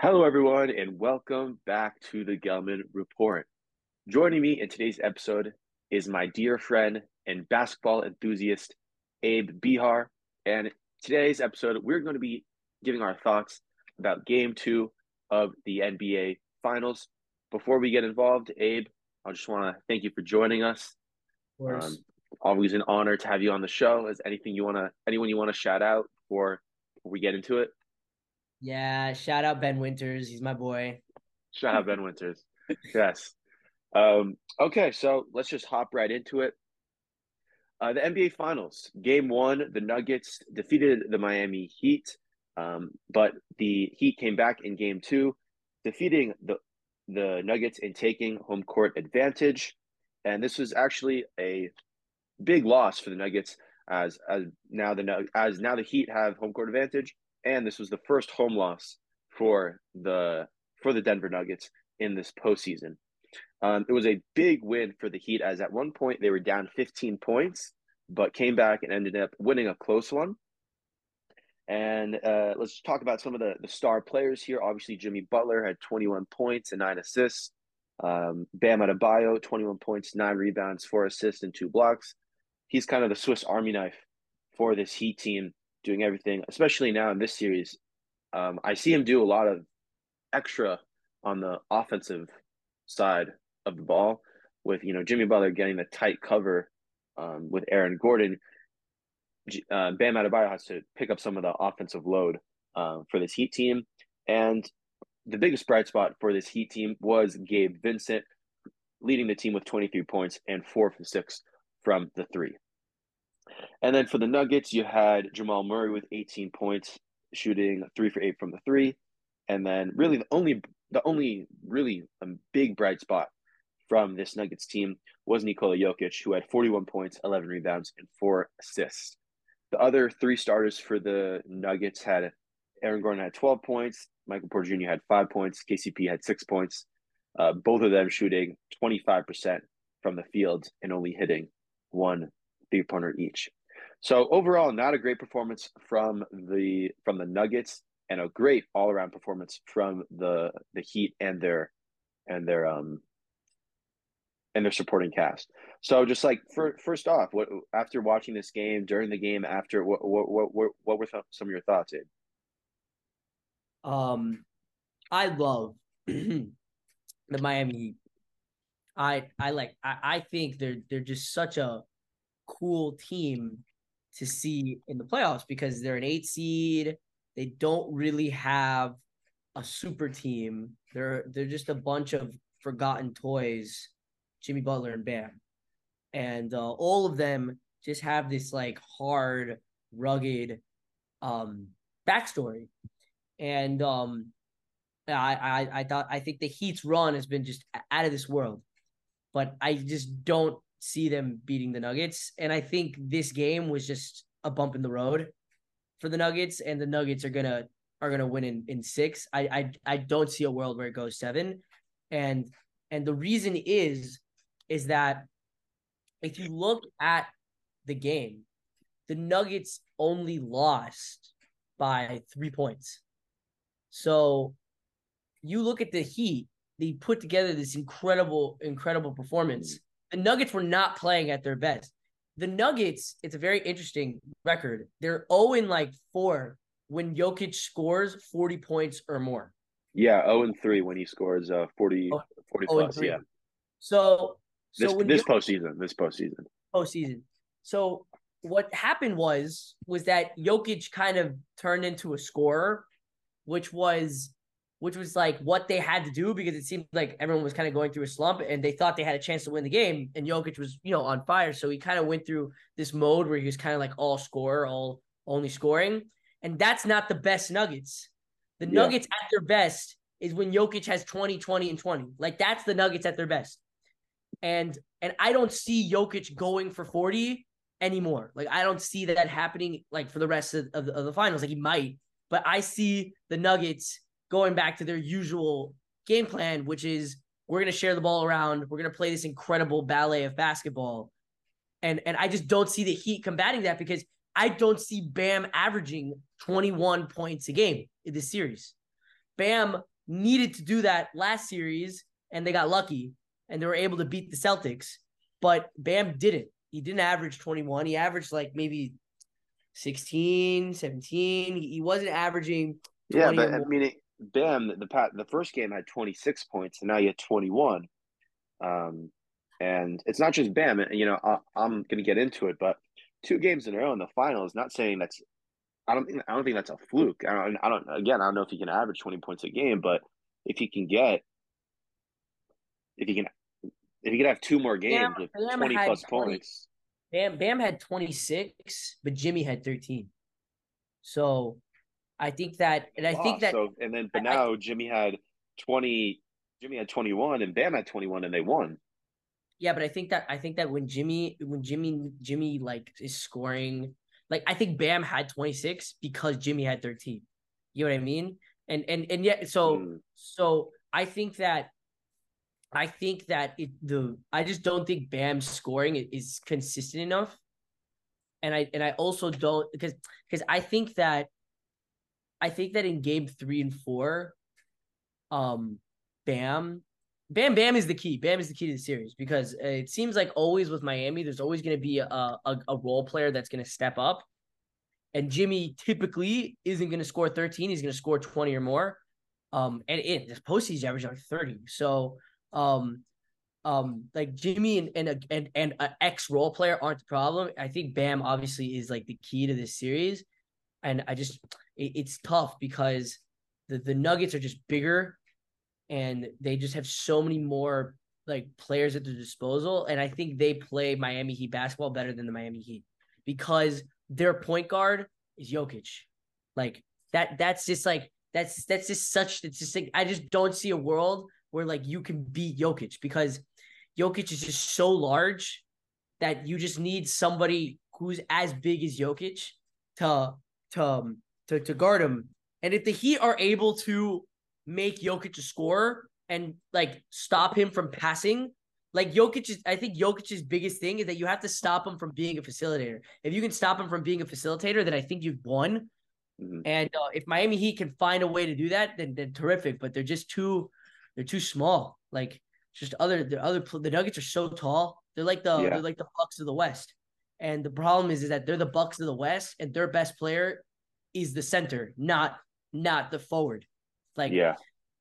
Hello, everyone, and welcome back to the Gelman Report. Joining me in today's episode is my dear friend and basketball enthusiast, Abe Behar. And today's episode, we're going to be giving our thoughts about game two of the NBA Finals. Before we get involved, Abe, I just want to thank you for joining us. Um, always an honor to have you on the show. Is anything you want to, anyone you want to shout out before, before we get into it? Yeah, shout out Ben Winters. He's my boy. Shout out Ben Winters. Yes. Um, okay, so let's just hop right into it. Uh, the NBA Finals, Game One, the Nuggets defeated the Miami Heat, um, but the Heat came back in Game Two, defeating the the Nuggets and taking home court advantage. And this was actually a big loss for the Nuggets, as as now the as now the Heat have home court advantage, and this was the first home loss for the for the Denver Nuggets in this postseason. Um, it was a big win for the Heat, as at one point they were down 15 points, but came back and ended up winning a close one. And uh, let's talk about some of the, the star players here. Obviously, Jimmy Butler had 21 points and nine assists. Um, Bam Adebayo, 21 points, nine rebounds, four assists, and two blocks. He's kind of the Swiss Army knife for this Heat team, doing everything, especially now in this series. Um, I see him do a lot of extra on the offensive side of the ball with you know Jimmy Butler getting the tight cover um, with Aaron Gordon. Uh, Bam Adebayo has to pick up some of the offensive load uh, for this Heat team, and the biggest bright spot for this Heat team was Gabe Vincent, leading the team with 23 points and four from six from the three. And then for the Nuggets, you had Jamal Murray with 18 points, shooting three for eight from the three. And then really the only the only really um, big bright spot from this Nuggets team was Nikola Jokic, who had 41 points, 11 rebounds, and four assists. The other three starters for the Nuggets had Aaron Gordon had 12 points, Michael Porter Jr. had five points, KCP had six points, uh, both of them shooting 25% from the field and only hitting one three pointer each. So overall, not a great performance from the from the Nuggets and a great all around performance from the the Heat and their and their um and their supporting cast. So just like for, first off, what after watching this game during the game after what what what what, what were some of your thoughts? Abe? Um, I love the Miami Heat. I I like I, I think they're they're just such a cool team to see in the playoffs because they're an eight seed. They don't really have a super team. They're they're just a bunch of forgotten toys, Jimmy Butler and Bam, and uh, all of them just have this like hard, rugged um, backstory, and um, I, I I thought I think the Heat's run has been just out of this world, but I just don't see them beating the Nuggets, and I think this game was just a bump in the road for the Nuggets, and the Nuggets are gonna are gonna win in, in six. I, I I don't see a world where it goes seven, and and the reason is is that if you look at the game, the Nuggets only lost by three points. So you look at the Heat, they put together this incredible, incredible performance. The Nuggets were not playing at their best the Nuggets, it's a very interesting record. They're 0 in like four when Jokic scores 40 points or more. Yeah, 0 and 3 when he scores uh 40, 40 plus. Yeah. So, so this, this Jokic, postseason, this postseason. Postseason. So what happened was was that Jokic kind of turned into a scorer, which was which was like what they had to do because it seemed like everyone was kind of going through a slump and they thought they had a chance to win the game. And Jokic was, you know, on fire. So he kind of went through this mode where he was kind of like all score, all only scoring. And that's not the best Nuggets. The yeah. Nuggets at their best is when Jokic has 20, 20, and 20. Like that's the Nuggets at their best. And and I don't see Jokic going for 40 anymore. Like I don't see that happening like for the rest of, of, of the finals. Like he might, but I see the Nuggets going back to their usual game plan, which is we're going to share the ball around. We're going to play this incredible ballet of basketball. And and I just don't see the Heat combating that because I don't see Bam averaging 21 points a game in this series. Bam needed to do that last series and they got lucky and they were able to beat the Celtics. But Bam didn't. He didn't average 21. He averaged like maybe 16, 17. He wasn't averaging. Yeah, but I mean, Bam, the the, the first game had 26 points, and now you had 21. Um, and it's not just Bam. You know, I, I'm going to get into it, but two games in a row in the finals. Not saying that's. I don't think. I don't think that's a fluke. I don't. I don't. Again, I don't know if he can average 20 points a game, but if he can get, if he can, if he can have two more games Bam, with Bam 20 plus 20, points. Bam Bam had 26, but Jimmy had 13. So I think that, and I think that, so, and then but now I, Jimmy had 20, Jimmy had 21 and Bam had 21 and they won. Yeah, but I think that, I think that when Jimmy, when Jimmy, Jimmy like is scoring, like I think Bam had 26 because Jimmy had 13. You know what I mean? And, and, and yet, so, mm. so I think that I think that it the I just don't think Bam's scoring is consistent enough. And I and I also don't because because I think that I think that in game three and four, um, Bam, Bam, Bam is the key. Bam is the key to the series because it seems like always with Miami, there's always going to be a, a a role player that's going to step up, and Jimmy typically isn't going to score 13. He's going to score 20 or more. Um, and in this postseason, average like 30. So um um like Jimmy and and and and an ex role player aren't the problem. I think Bam obviously is like the key to this series, and I just it, it's tough because the the Nuggets are just bigger, and they just have so many more like players at their disposal, and I think they play Miami Heat basketball better than the Miami Heat because their point guard is Jokic, like that. That's just like that's that's just such. It's just like I just don't see a world where like you can beat Jokic because Jokic is just so large that you just need somebody who's as big as Jokic to to um, to, to guard him. And if the Heat are able to make Jokic a scorer and like stop him from passing, like Jokic is, I think Jokic's biggest thing is that you have to stop him from being a facilitator. If you can stop him from being a facilitator, then I think you've won. Mm-hmm. And uh, if Miami Heat can find a way to do that, then then terrific. But they're just too they're too small. Like just other the other the Nuggets are so tall. They're like the yeah. they're like the Bucks of the West. And the problem is is that they're the Bucks of the West, and their best player is the center, not not the forward. Like yeah,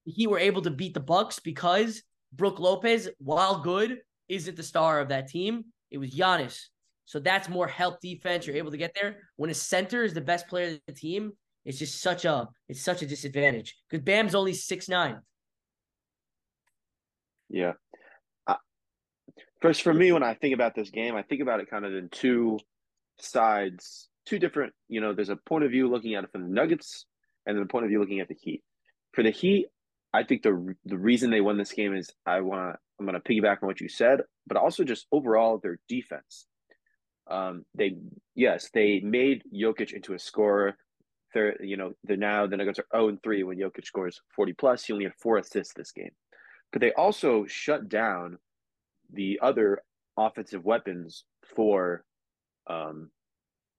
he were able to beat the Bucks because Brook Lopez, while good, isn't the star of that team. It was Giannis. So that's more help defense. You're able to get there. When a center is the best player of the team, it's just such a it's such a disadvantage. Because Bam's only six nine. Yeah. first, for me, when I think about this game, I think about it kind of in two sides, two different, you know, there's a point of view looking at it from the Nuggets and then a point of view looking at the Heat. For the Heat, I think the the reason they won this game is I want I'm going to piggyback on what you said, but also just overall their defense. Um, they yes, they made Jokic into a scorer. They're you know they're now the Nuggets are 0 and 3 when Jokic scores 40 plus. He only had four assists this game but they also shut down the other offensive weapons for um,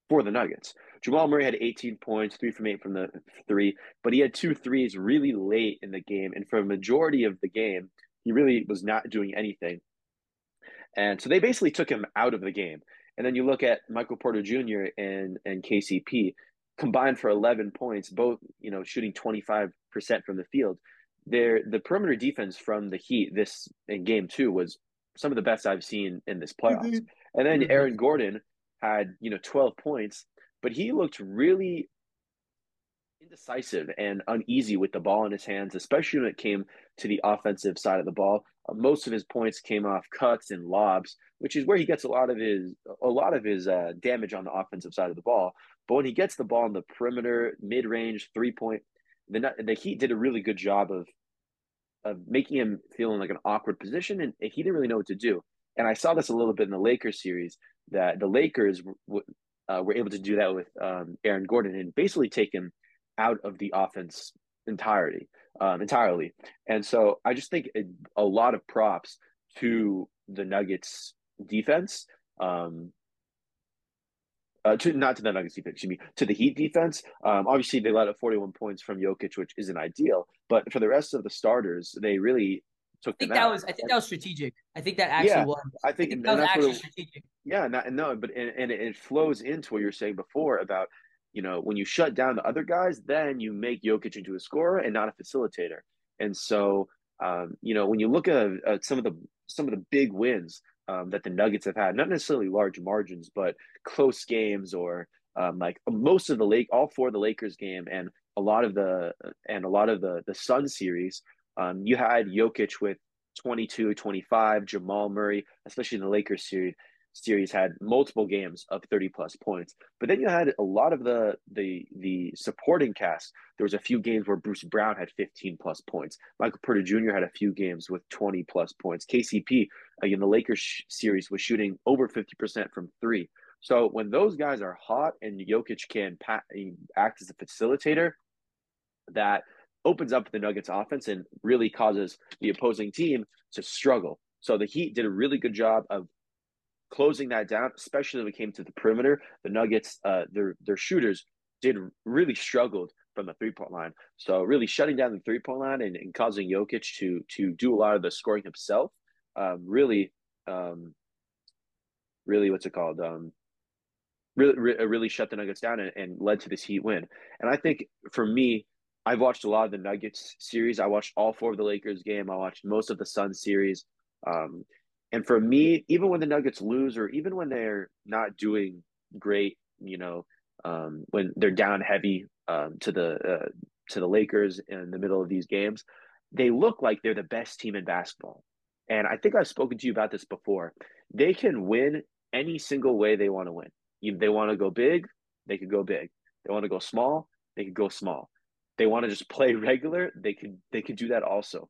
for the Nuggets. Jamal Murray had 18 points, three from eight from the three, but he had two threes really late in the game. And for a majority of the game, he really was not doing anything. And so they basically took him out of the game. And then you look at Michael Porter Jr. and and KCP combined for 11 points, both, you know, shooting 25% from the field their the perimeter defense from the Heat this in game two was some of the best I've seen in this playoffs. Mm-hmm. And then mm-hmm. Aaron Gordon had, you know, 12 points, but he looked really indecisive and uneasy with the ball in his hands, especially when it came to the offensive side of the ball. Uh, most of his points came off cuts and lobs, which is where he gets a lot of his a lot of his uh, damage on the offensive side of the ball. But when he gets the ball in the perimeter, mid range, three point, the the Heat did a really good job of of making him feel in like an awkward position, and he didn't really know what to do. And I saw this a little bit in the Lakers series that the Lakers w- uh, were able to do that with um, Aaron Gordon and basically take him out of the offense entirety, um, entirely. And so I just think it, a lot of props to the Nuggets defense. Um, Uh, to not to the Nuggets defense, excuse me, to the Heat defense. Um, obviously, they let up 41 points from Jokic, which isn't ideal. But for the rest of the starters, they really took. I think that out. was. I think that was strategic. I think that actually Yeah, was. I think, I think that was actually it- strategic. Yeah, not, no, but and, and it flows into what you're saying before about you know when you shut down the other guys, then you make Jokic into a scorer and not a facilitator. And so, um, you know, when you look at, at some of the some of the big wins um, that the Nuggets have had, not necessarily large margins, but close games or um, like most of the Lake, all four of the Lakers game, and a lot of the and a lot of the the Sun series, um, you had Jokic with 22, 25, Jamal Murray, especially in the Lakers series, series had multiple games of 30 plus points. But then you had a lot of the the the supporting cast. There was a few games where Bruce Brown had 15 plus points. Michael Porter Jr. had a few games with 20 plus points. KCP uh, in the Lakers series was shooting over 50% from three. So when those guys are hot and Jokic can act as a facilitator, that opens up the Nuggets offense and really causes the opposing team to struggle. So the Heat did a really good job of closing that down, especially when it came to the perimeter. The Nuggets, uh, their their shooters did really struggled from the three point line. So really shutting down the three point line and, and causing Jokic to to do a lot of the scoring himself. Um, really, um, really, what's it called? Um, really, really shut the Nuggets down and, and led to this Heat win. And I think for me, I've watched a lot of the Nuggets series. I watched all four of the Lakers game. I watched most of the Suns series. Um, and for me, even when the Nuggets lose, or even when they're not doing great, you know, um, when they're down heavy um, to the uh, to the Lakers in the middle of these games, they look like they're the best team in basketball. And I think I've spoken to you about this before. They can win any single way they want to win. If they want to go big, they could go big. They want to go small, they could go small. They want to just play regular, they could they could do that also.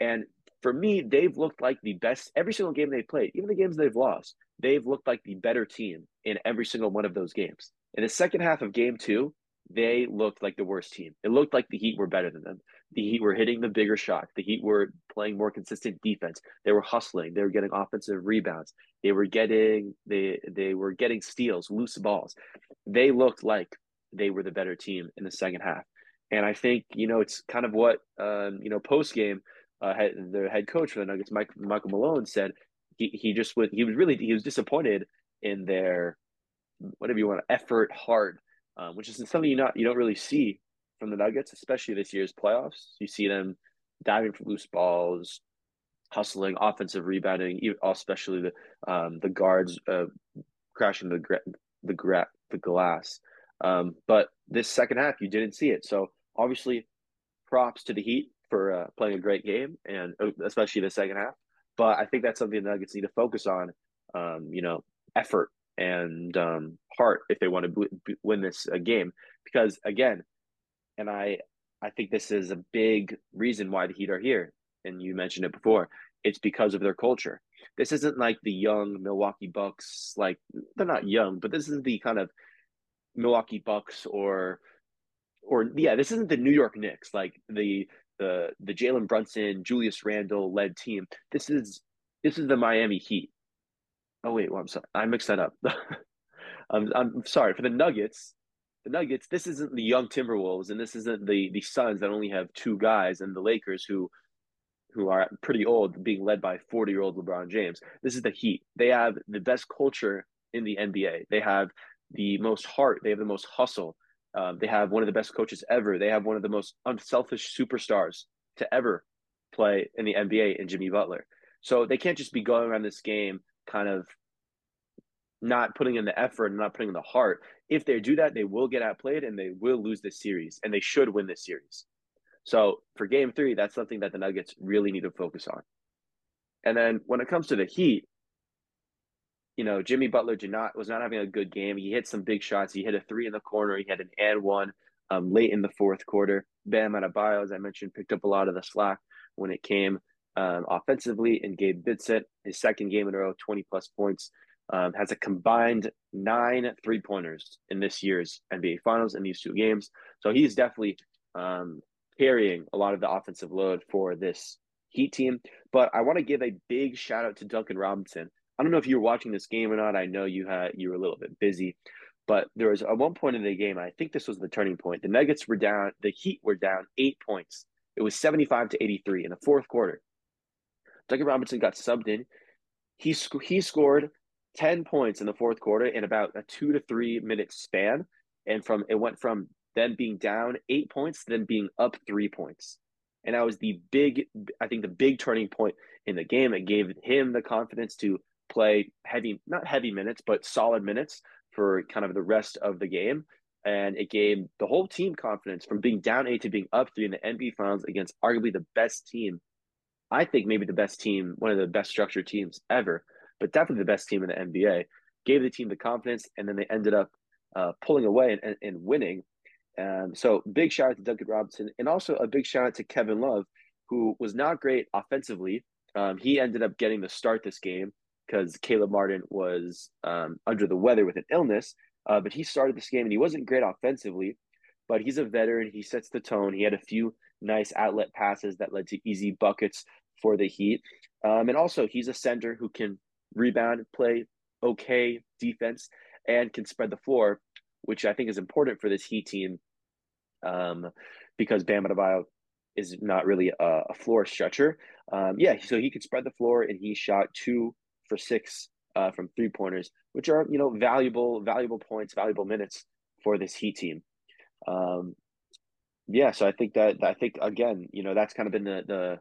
And for me, they've looked like the best every single game they've played, even the games they've lost. They've looked like the better team in every single one of those games. In the second half of game two, they looked like the worst team. It looked like the Heat were better than them. The Heat were hitting the bigger shot. The Heat were playing more consistent defense. They were hustling. They were getting offensive rebounds. They were getting they they were getting steals, loose balls. They looked like they were the better team in the second half. And I think you know it's kind of what um, you know post game uh, the head coach for the Nuggets, Mike, Michael Malone, said he, he just was he was really he was disappointed in their whatever you want effort hard, um, which is something you not you don't really see from the Nuggets, especially this year's playoffs. You see them diving for loose balls, hustling, offensive rebounding, especially the um, the guards uh, crashing the gra- the gra- the glass. Um, but this second half, you didn't see it. So obviously, props to the Heat for uh, playing a great game, and uh, especially the second half. But I think that's something the Nuggets need to focus on. Um, you know, effort and um, heart if they want to b- win this uh, game. Because again, and I, I think this is a big reason why the Heat are here. And you mentioned it before. It's because of their culture. This isn't like the young Milwaukee Bucks. Like they're not young, but this is the kind of Milwaukee Bucks or, or yeah, this isn't the New York Knicks. Like the the the Jalen Brunson, Julius Randle led team. This is this is the Miami Heat. Oh wait, well, I'm sorry, I mixed that up. I'm I'm sorry for the Nuggets. The Nuggets. This isn't the young Timberwolves, and this isn't the the Suns that only have two guys, and the Lakers who who are pretty old, being led by 40 year old LeBron James. This is the Heat. They have the best culture in the NBA. They have the most heart. They have the most hustle. Um, they have one of the best coaches ever. They have one of the most unselfish superstars to ever play in the NBA in Jimmy Butler. So they can't just be going around this game kind of not putting in the effort and not putting in the heart. If they do that, they will get outplayed and they will lose this series and they should win this series. So for game three, that's something that the Nuggets really need to focus on. And then when it comes to the Heat, you know, Jimmy Butler did not was not having a good game. He hit some big shots. He hit a three in the corner. He had an and one um, late in the fourth quarter. Bam Adebayo, as I mentioned, picked up a lot of the slack when it came um, offensively. And Gabe Vincent, his second game in a row, twenty plus points, um, has a combined nine three pointers in this year's NBA Finals in these two games. So he's definitely um, carrying a lot of the offensive load for this Heat team. But I want to give a big shout out to Duncan Robinson. I don't know if you were watching this game or not. I know you had you were a little bit busy, But there was at one point in the game, I think this was the turning point. The Nuggets were down, the Heat were down eight points. It was 75 to 83 in the fourth quarter. Duncan Robinson got subbed in. He, sc- he scored 10 points in the fourth quarter in about a two to three minute span. And from it went from them being down eight points to them being up three points. And that was the big, I think, the big turning point in the game. It gave him the confidence to play heavy, not heavy minutes, but solid minutes for kind of the rest of the game. And it gave the whole team confidence from being down eight to being up three in the NBA Finals against arguably the best team. I think maybe the best team, one of the best structured teams ever, but definitely the best team in the NBA. Gave the team the confidence, and then they ended up uh, pulling away and, and, and winning. Um, so big shout out to Duncan Robinson, and also a big shout out to Kevin Love, who was not great offensively. Um, he ended up getting the start this game because Caleb Martin was um, under the weather with an illness. Uh, but he started this game and he wasn't great offensively, but he's a veteran. He sets the tone. He had a few nice outlet passes that led to easy buckets for the Heat. Um, and also, he's a center who can rebound, play okay defense, and can spread the floor, which I think is important for this Heat team um, because Bam Adebayo is not really a, a floor stretcher. Um, yeah, so he could spread the floor, and he shot two for six uh, from three pointers, which are you know valuable valuable points, valuable minutes for this Heat team. Um, yeah, so I think that I think again, you know, that's kind of been the the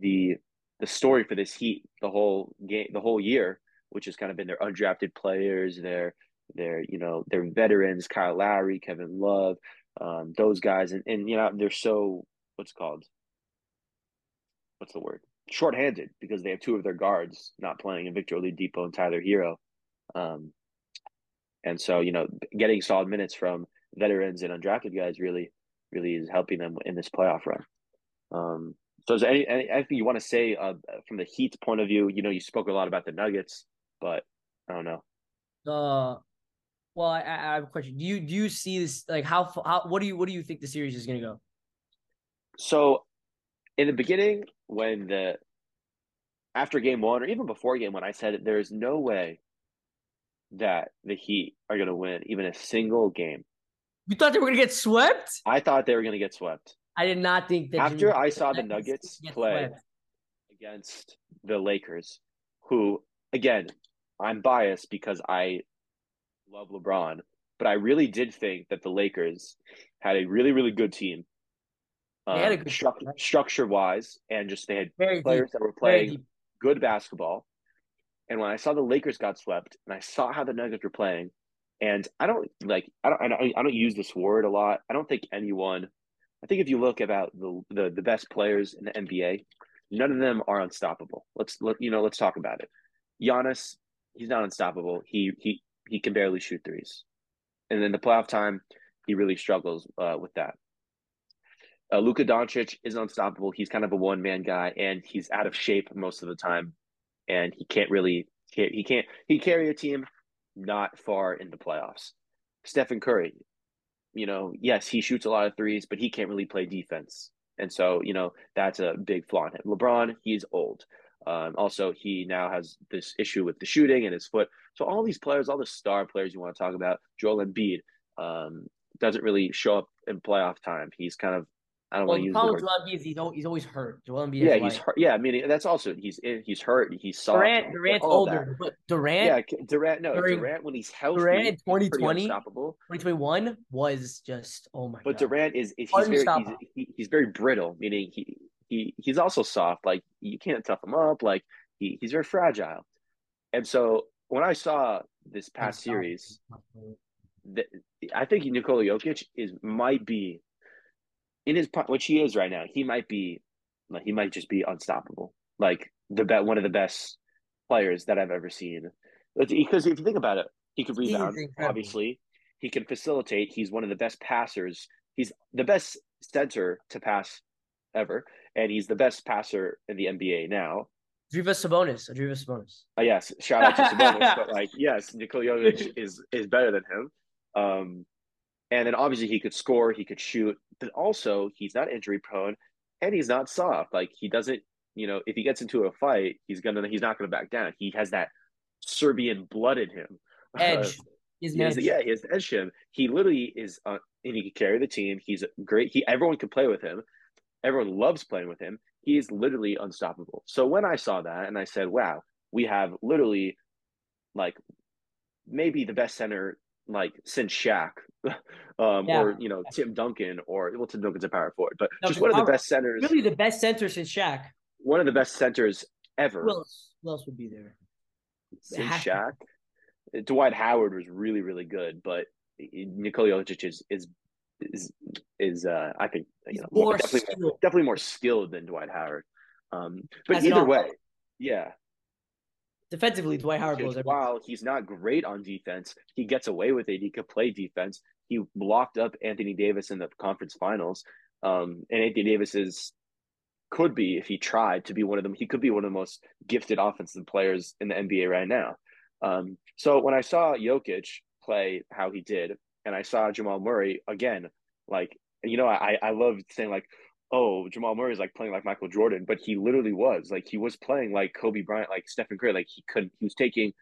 the the story for this Heat the whole game, the whole year, which has kind of been their undrafted players, their their you know their veterans, Kyle Lowry, Kevin Love, um, those guys, and and you know they're so what's called? What's the word shorthanded because they have two of their guards not playing, and Victor Oladipo and Tyler Herro. Um, and so, you know, getting solid minutes from veterans and undrafted guys really, really is helping them in this playoff run. Um, so, is there any, any anything you want to say uh, from the Heat's point of view? You know, you spoke a lot about the Nuggets, but I don't know. Uh, well, I, I have a question. Do you do you see this like how how what do you what do you think the series is going to go? So, in the beginning, when the after game one or even before game one, I said there is no way that the Heat are going to win even a single game. You thought they were going to get swept? I thought they were going to get swept. I did not think that. After Jimmy I saw the Nuggets play swept. against the Lakers, who again, I'm biased because I love LeBron, but I really did think that the Lakers had a really, really good team um, structure wise, and just they had Very players deep. that were playing good basketball. And when I saw the Lakers got swept, and I saw how the Nuggets were playing, and I don't like I don't I don't, I don't use this word a lot. I don't think anyone. I think if you look about the, the the best players in the NBA, none of them are unstoppable. Let's let you know. Let's talk about it. Giannis, he's not unstoppable. He he he can barely shoot threes, and then the playoff time, he really struggles uh, with that. Uh, Luka Doncic is unstoppable. He's kind of a one man guy, and he's out of shape most of the time, and he can't really he can't he carry a team not far in the playoffs. Stephen Curry, you know, yes, he shoots a lot of threes, but he can't really play defense, and so you know that's a big flaw in him. LeBron, he's old. Um, also, he now has this issue with the shooting and his foot. So all these players, all the star players you want to talk about, Joel Embiid, um, doesn't really show up in playoff time. He's kind of I don't well, want to use the word. Joel Embiid is he's always, he's always hurt. Joel Embiid. Yeah, he's hurt. Yeah, I mean that's also he's eh, he's hurt. He's soft. Durant, Durant's older, but Durant. Yeah, Durant. No, during, Durant when he's healthy. Durant in 2020, 2021 was just oh my. God. But God. Durant is, is he's very he's, he, he's very brittle, meaning he he he's also soft. Like you can't tough him up. Like he, he's very fragile. And so when I saw this past series, the, I think Nikola Jokic is might be in his which he is right now, he might be like he might just be unstoppable. Like the bet one of the best players that I've ever seen. Because if you think about it, he could rebound, obviously. He can facilitate. He's one of the best passers. He's the best center to pass ever, and he's the best passer in the NBA now. Drivas Sabonis, Drivas Sabonis. Uh, yes, shout out to Sabonis, but like, yes, Nikola Jokic is is better than him. Um, and then obviously he could score, he could shoot, but also he's not injury prone and he's not soft. Like he doesn't, you know, if he gets into a fight, he's gonna he's not gonna back down. He has that Serbian blood in him. Edge. He's he has, yeah, he has edge him. He literally is, uh, and he can carry the team. He's great. He everyone can play with him. Everyone loves playing with him. He is literally unstoppable. So when I saw that, and I said, "Wow, we have literally like maybe the best center like since Shaq, um, Yeah. or you know Tim Duncan, or well Tim Duncan's a power forward, but No, just one of the best centers, Really, the best center since Shaq. one of the best centers ever Who else? Who else would be there? since to Shaq. Dwight Howard was really really good, but Nikola Jokic is is is is uh, I think you know more definitely definitely more skilled than Dwight Howard. Um, but it either way, yeah. Defensively, Dwight Howard blows everything. while he's not great on defense, he gets away with it. He could play defense. He blocked up Anthony Davis in the conference finals. Um, and Anthony Davis is could be if he tried to be one of them. He could be one of the most gifted offensive players in the NBA right now. Um, so when I saw Jokic play how he did, and I saw Jamal Murray again, like you know, I I love saying like, oh, Jamal Murray is like playing like Michael Jordan, but he literally was like he was playing like Kobe Bryant, like Stephen Curry, like he couldn't. He was taking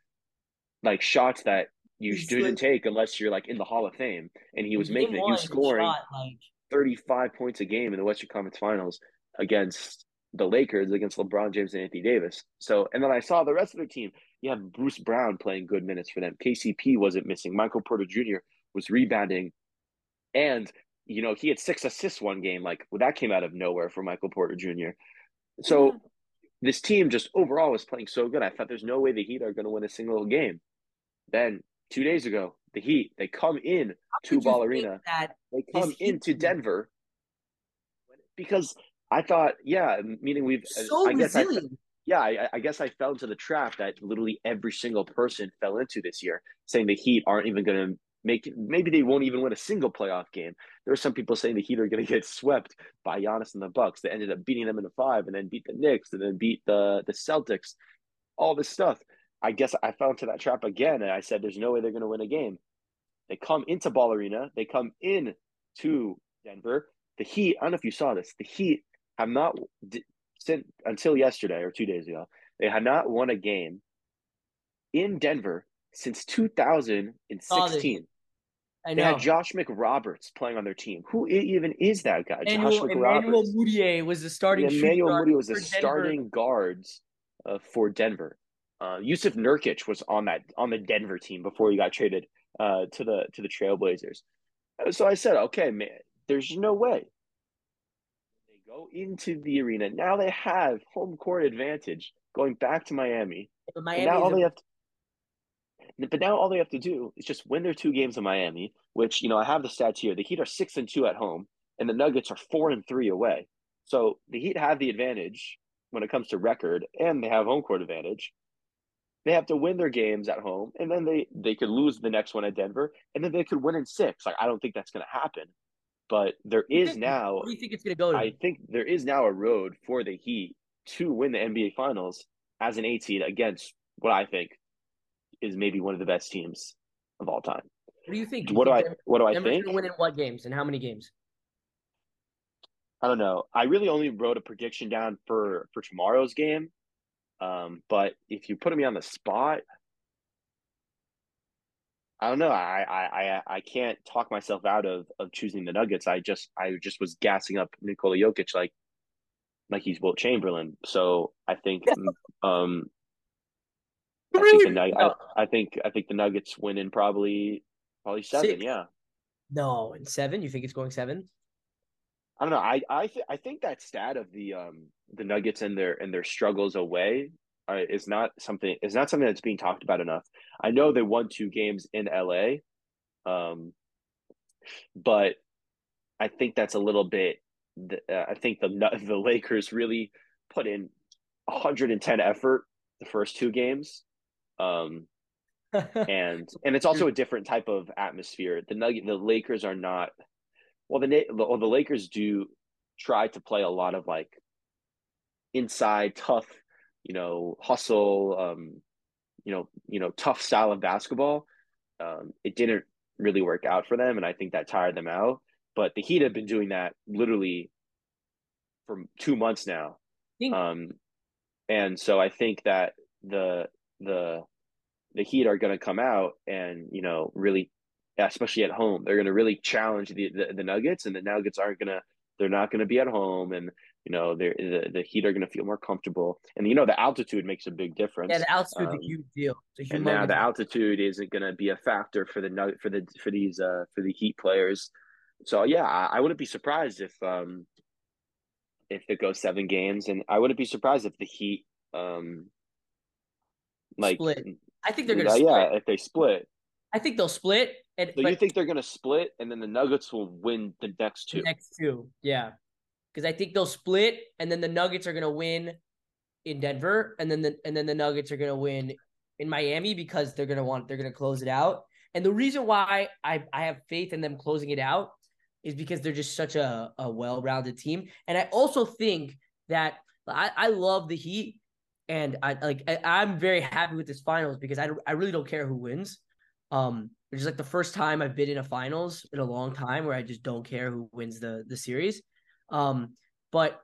like shots that you He's shouldn't like- take unless you're like in the Hall of Fame, and he was making it. He was scoring shot, like 35 points a game in the Western Conference Finals against the Lakers, against LeBron James and Anthony Davis. So, and then I saw the rest of their team. You have Bruce Brown playing good minutes for them. KCP wasn't missing. Michael Porter Jr. was rebounding. And, you know, he had six assists one game. Like, well, that came out of nowhere for Michael Porter Jr. So, Yeah. this team just overall was playing so good. I thought there's no way the Heat are going to win a single game. Then, two days ago, the Heat, they come in How to Ball Arena. They come into Denver because I thought, yeah, meaning we've. so I guess I, resilient. yeah, I, I guess I fell into the trap that literally every single person fell into this year, saying the Heat aren't even going to make. Maybe they won't even win a single playoff game. There are some people saying the Heat are going to get swept by Giannis and the Bucks. They ended up beating them in the five, and then beat the Knicks, and then beat the the Celtics. All this stuff. I guess I fell into that trap again, and I said, "There's no way they're going to win a game." They come into Ball Arena. They come in to Denver. The Heat. I don't know if you saw this. The Heat have not since until yesterday or two days ago. They had not won a game in Denver since 2016. I They had Josh McRoberts playing on their team. Who even is that guy? Josh Emmanuel, Emmanuel McRoberts. Mudiay was the starting shooting Emmanuel guard Mudiay was the for Denver. starting guards uh, for Denver. Uh, Jusuf Nurkic was on that on the Denver team before he got traded uh, to the to the Trailblazers. Uh, So I said, okay, man, there's no way. They go into the arena now. They have home court advantage going back to Miami. But Miami now all they have to, but now all they have to do is just win their two games in Miami, which you know I have the stats here. The Heat are six and two at home, and the Nuggets are four and three away. So the Heat have the advantage when it comes to record, and they have home court advantage. They have to win their games at home, and then they they could lose the next one at Denver, and then they could win in six. Like I don't think that's going to happen, but there What do you is think- now What do you think it's going to go to? I think there is now a road for the Heat to win the NBA Finals as an eight seed against what I think is maybe one of the best teams of all time. what do you think? What do I what do I Denver's think? win in what games and how many games? I don't know. I really only wrote a prediction down for for tomorrow's game. Um, but if you put me on the spot, I don't know. I I I, I can't talk myself out of of choosing the Nuggets. I just I just was gassing up Nikola Jokic like like he's Wilt Chamberlain. So I think um I think the Nug- No. I, I think I think the Nuggets win in probably probably seven. Six. Yeah, No, in seven. You think it's going seven? I don't know. I I th- I think that stat of the um the Nuggets and their and their struggles away uh, is not something is not something that's being talked about enough. I know they won two games in LA, um, but I think that's a little bit. the- Uh, I think the the Lakers really put in 110 effort the first two games. Um, and and it's also a different type of atmosphere. The Nugget, the Lakers are not. Well, the well, the Lakers do try to play a lot of like inside tough, you know, hustle, um, you know, you know, tough style of basketball. Um, it didn't really work out for them, and I think that tired them out. But the Heat have been doing that literally for two months now. Um, and so I think that the the the Heat are going to come out and you know really, especially at home, they're going to really challenge the, the, the Nuggets, and the Nuggets aren't going to. They're not going to be at home, and you know the the Heat are going to feel more comfortable, and you know the altitude makes a big difference. Yeah, the altitude's um, a huge deal. A and now the altitude isn't going to be a factor for the for the for these uh for the Heat players. So yeah, I, I wouldn't be surprised if um if it goes seven games, and I wouldn't be surprised if the Heat um like split. I think they're gonna. Yeah, yeah, if they split, I think they'll split. And so you think they're gonna split, and then the Nuggets will win the next two? The next two, yeah, because I think they'll split, and then the Nuggets are gonna win in Denver, and then the and then the Nuggets are gonna win in Miami because they're gonna want they're gonna close it out. And the reason why I I have faith in them closing it out is because they're just such a, a well-rounded team. And I also think that I, I love the Heat and I like I, am very happy with this finals because I, I really don't care who wins. Um, which is like the first time I've been in a finals in a long time where I just don't care who wins the the series. Um, but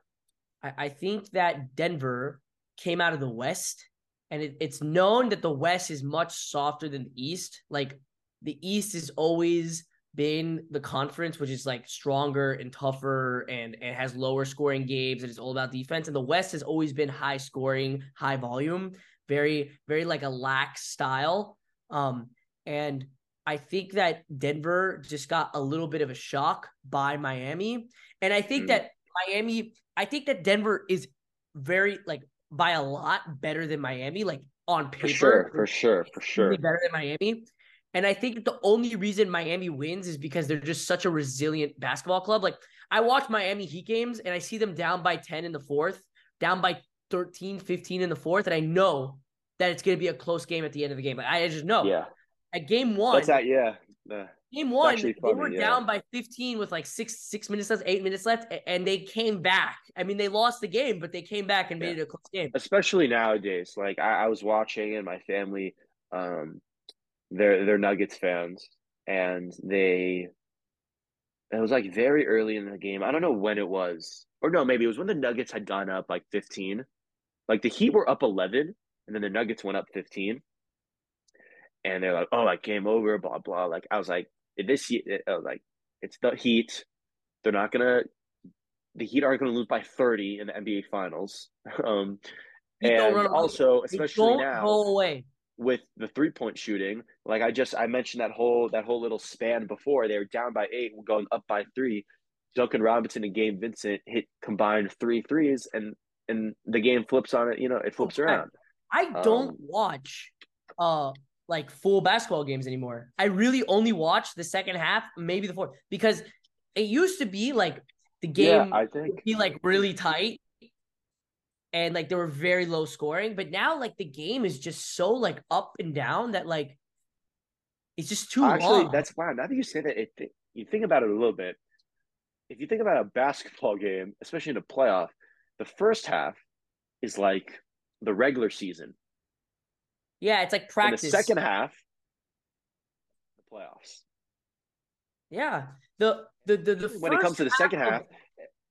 I, I think that Denver came out of the West, and it, it's known that the West is much softer than the East. Like the East is always been the conference which is like stronger and tougher and, and has lower scoring games and it's all about defense. And the west has always been high scoring high volume very very like a lax style. Um and i think that denver just got a little bit of a shock by miami. And i think mm. that miami i think that denver is very like by a lot better than miami like on paper. for sure for sure for sure. better than miami and I think the only reason Miami wins is because they're just such a resilient basketball club. Like I watch Miami Heat games and I see them down by 10 in the fourth, down by 13, 15 in the fourth. And I know that it's going to be a close game at the end of the game. Like, I just know. Yeah. At game one. What's that? Yeah. game one, funny, they were yeah. down by 15 with like six six minutes left, eight minutes left, and they came back. I mean, they lost the game, but they came back and made it a close game. Especially nowadays. Like I, I was watching and my family um they're they're Nuggets fans, and they it was like very early in the game. I don't know when it was, or no, maybe it was when the Nuggets had gone up like fifteen. Like the Heat were up eleven, and then the Nuggets went up fifteen, and they're like, "Oh, like game over," blah blah. Like I was like, "This, uh, like it's the Heat. They're not gonna." The Heat aren't going to lose by 30 in the NBA Finals. Um, and also, especially now, go away with the three point shooting. Like I just I mentioned that whole that whole little span before they were down by eight, going up by three. Duncan Robinson and Gabe Vincent hit combined three threes, and and the game flips on it. You know, it flips around. I don't um, watch uh like full basketball games anymore. I really only watch the second half, maybe the fourth, because it used to be like the game yeah, I think be like really tight and like they were very low scoring. But now like the game is just so like up and down that like it's just too Actually, long. that's why. Now that you say that, it you think about it a little bit. If you think about a basketball game, especially in a playoff, the first half is like the regular season. Yeah, it's like practice. And the second half, the playoffs. Yeah, the the the, the when it comes to the second half,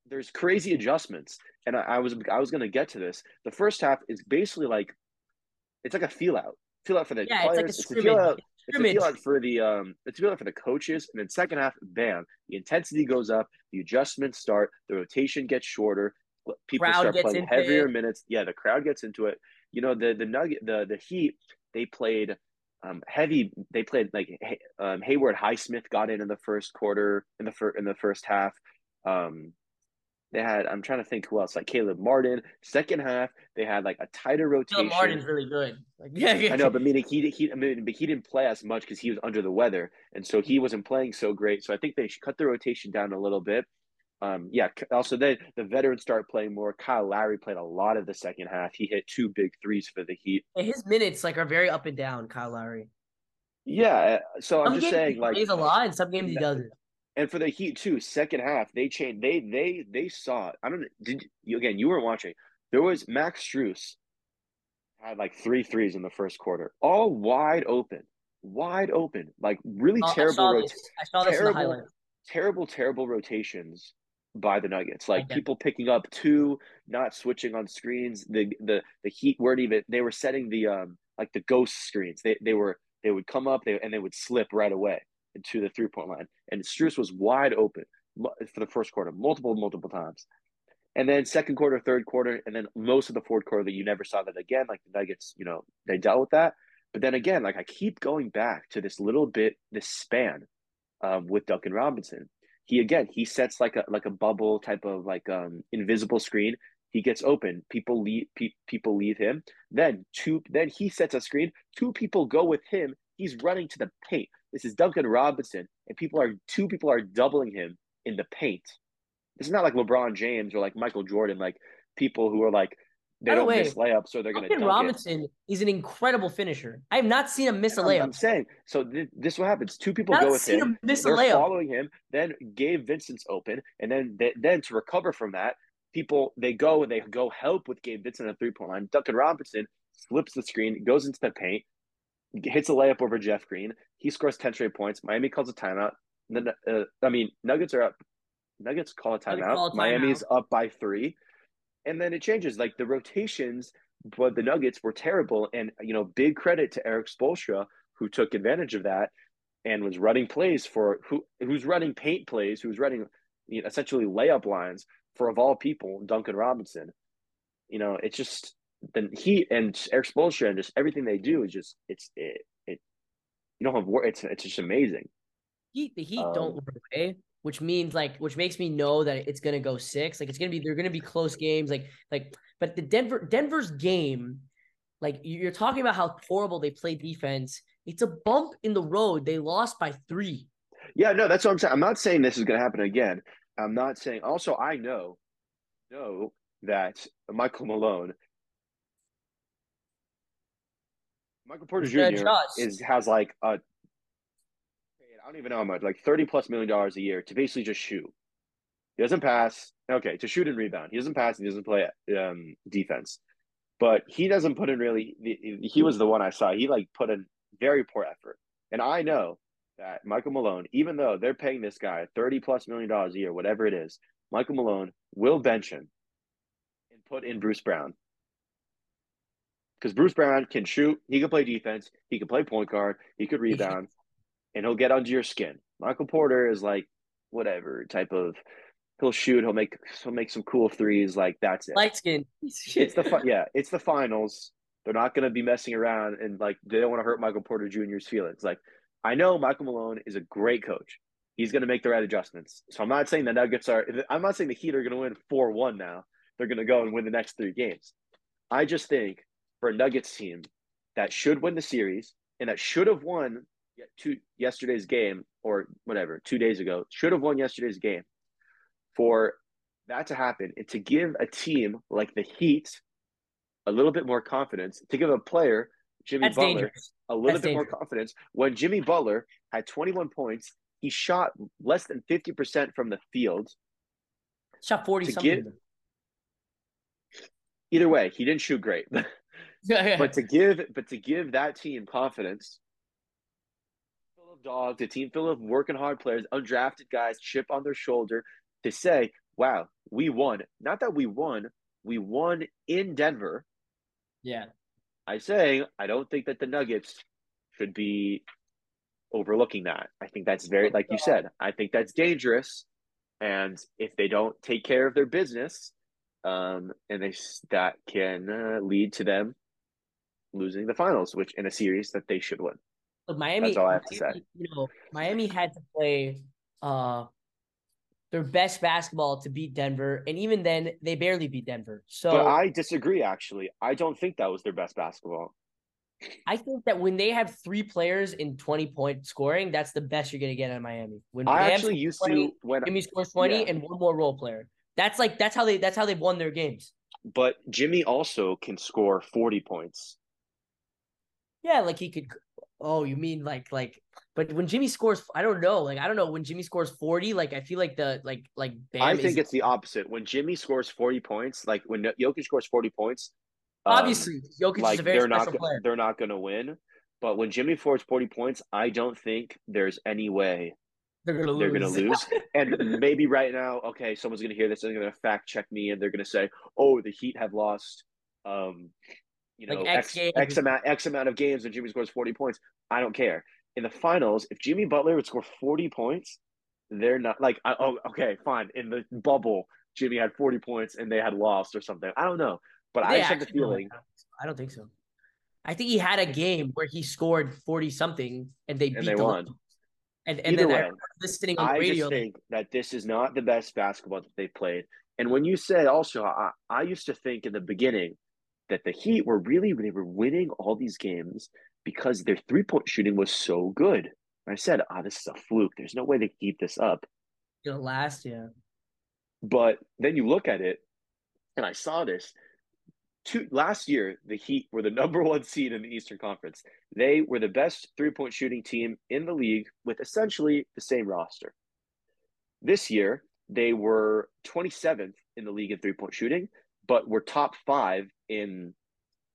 there's crazy adjustments and I, I was I was gonna get to this. The first half is basically like it's like a feel out, feel out for the yeah, players. It's like a feel out. It's a feel out for the um. It's a feel out for the coaches, and then second half, bam, the intensity goes up, the adjustments start, the rotation gets shorter, people crowd start playing heavier it. minutes. Yeah, the crowd gets into it. You know, the the nugget, the the Heat, they played um, heavy. They played like um, Haywood Highsmith got in in the first quarter in the fir- in the first half. Um, they had I'm trying to think who else like Caleb Martin. Second half they had like a tighter rotation. Caleb Martin's really good. Like, yeah, yeah, I know, but meaning he he I mean, but he didn't play as much because he was under the weather, and so he wasn't playing so great. So I think they should cut the rotation down a little bit. Um, yeah. Also, then the veterans start playing more. Kyle Lowry played a lot of the second half. He hit two big threes for the Heat. And his minutes like are very up and down. Kyle Lowry. Yeah. So some I'm just saying, like, plays a lot, and some games he doesn't. And for the Heat too, second half they changed. They they they saw. I don't. Did you again? You weren't watching. There was Max Strus had like three threes in the first quarter, all wide open, wide open, like really oh, terrible. I rota- I saw this terrible, in the terrible, terrible rotations by the Nuggets. Like people picking up two, not switching on screens. The the the Heat weren't even. They were setting the um like the ghost screens. They they were they would come up they, and they would slip right away into the three point line. And Strus was wide open for the first quarter, multiple multiple times. And then second quarter, third quarter, and then most of the fourth quarter that you never saw that again. Like the Nuggets, you know, they dealt with that. But then again, like I keep going back to this little bit, this span um, with Duncan Robinson. He again, he sets like a like a bubble type of like um invisible screen. He gets open. People leave. Pe- people leave him. Then two. Then he sets a screen. Two people go with him. He's running to the paint. This is Duncan Robinson, and people are two people are doubling him in the paint. This is not like LeBron James or like Michael Jordan, like people who are like they don't way, miss layups, so they're going to. Duncan Robinson it. is an incredible finisher. I have not seen him miss a layup. I'm, saying so. Th- this is what happens. Two people go with him. him they're following him. Then Gabe Vincent's open, and then they, then to recover from that, people they go and they go help with Gabe Vincent at three point line. Duncan Robinson flips the screen, goes into the paint, hits a layup over Jeff Green. He scores ten straight points. Miami calls a timeout. then uh, I mean Nuggets are up. Nuggets call a timeout. Call a timeout. Miami's up by three, and then it changes. Like the rotations, but the Nuggets were terrible. And you know, big credit to Erik Spoelstra who took advantage of that and was running plays for who who's running paint plays, who's running you know, essentially layup lines for of all people, Duncan Robinson. You know, it's just the he and Erik Spoelstra and just everything they do is just it's it, it you don't have it's it's just amazing. Heat the Heat um, don't run away, which means like which makes me know that it's gonna go six. Like it's gonna be they're gonna be close games. Like like but the Denver Denver's game, like you're talking about how horrible they play defense. It's a bump in the road. They lost by three. Yeah, no, that's what I'm saying. I'm not saying this is gonna happen again. I'm not saying. Also, I know, know that Michael Malone, Michael Porter Jr. is has like a I don't even know how much, like thirty plus million dollars a year to basically just shoot. He doesn't pass. Okay, to shoot and rebound. He doesn't pass. He doesn't play um, defense, but he doesn't put in really. He was the one I saw. He like put in very poor effort, and I know that Michael Malone, even though they're paying this guy 30 plus million dollars a year, whatever it is, Michael Malone will bench him and put in Bruce Brown. Because Bruce Brown can shoot, he can play defense, he can play point guard, he could rebound, and he'll get under your skin. Michael Porter is like whatever type of he'll shoot, he'll make he'll make some cool threes, like that's it. Light skin. it's the yeah, it's the finals. They're not gonna be messing around and like they don't want to hurt Michael Porter Jr.'s feelings. Like I know Michael Malone is a great coach. He's going to make the right adjustments. So I'm not saying the Nuggets are. I'm not saying the Heat are going to win four one now. They're going to go and win the next three games. I just think for a Nuggets team that should win the series and that should have won two yesterday's game or whatever two days ago should have won yesterday's game for that to happen and to give a team like the Heat a little bit more confidence to give a player Jimmy That's Butler dangerous. a little That's bit dangerous. more confidence. When Jimmy Butler had 21 points, he shot less than 50% from the field. Shot 40 something. Get, either way, he didn't shoot great. but to give but to give that team confidence, full of dogs, a team full of working hard players, undrafted guys, chip on their shoulder, to say, wow, we won. Not that we won, we won in Denver. Yeah. I say I don't think that the Nuggets should be overlooking that. I think that's very, like you said, I think that's dangerous. And if they don't take care of their business, um, and they that can uh, lead to them losing the finals, which in a series that they should win. But Miami, that's all I have to say. You know, Miami had to play uh their best basketball to beat Denver, and even then, they barely beat Denver. So, but I disagree. Actually, I don't think that was their best basketball. I think that when they have three players in twenty point scoring, that's the best you're gonna get out of Miami. When I actually used 20, to when Jimmy scores twenty yeah. and one more role player. That's like that's how they that's how they've won their games. But Jimmy also can score forty points. Yeah, like he could. Oh, you mean like like but when Jimmy scores, I don't know. Like I don't know when Jimmy scores forty. Like I feel like the like like Bam I think is... it's the opposite. When Jimmy scores forty points, like when Jokic scores forty points, obviously um, Jokic like, is a very they're special not, player. They're not going to win. But when Jimmy scores forty points, I don't think there's any way they're going to lose. They're going to lose. and maybe right now, okay, someone's going to hear this and they're going to fact check me and they're going to say, "Oh, the Heat have lost." Um, you know, Like X, X X, amount X amount of games and Jimmy scores 40 points. I don't care. In the finals, if Jimmy Butler would score 40 points, they're not like I, oh okay, fine. In the bubble, Jimmy had 40 points and they had lost or something. I don't know. But I just have the feeling I don't think so. I think he had a game where he scored forty something and they And beat they the won. And and either then way, listening on I radio. just think that this is not the best basketball that they've played. And when you said also, I, I used to think in the beginning that the Heat were really they were winning all these games because their three point shooting was so good. I said, ah, this is a fluke. There's no way they keep this up. gonna last, yeah. But then you look at it, and I saw this. Two, last year, the Heat were the number one seed in the Eastern Conference. They were the best three point shooting team in the league with essentially the same roster. This year, they were 27th in the league in three point shooting, but we're top five in,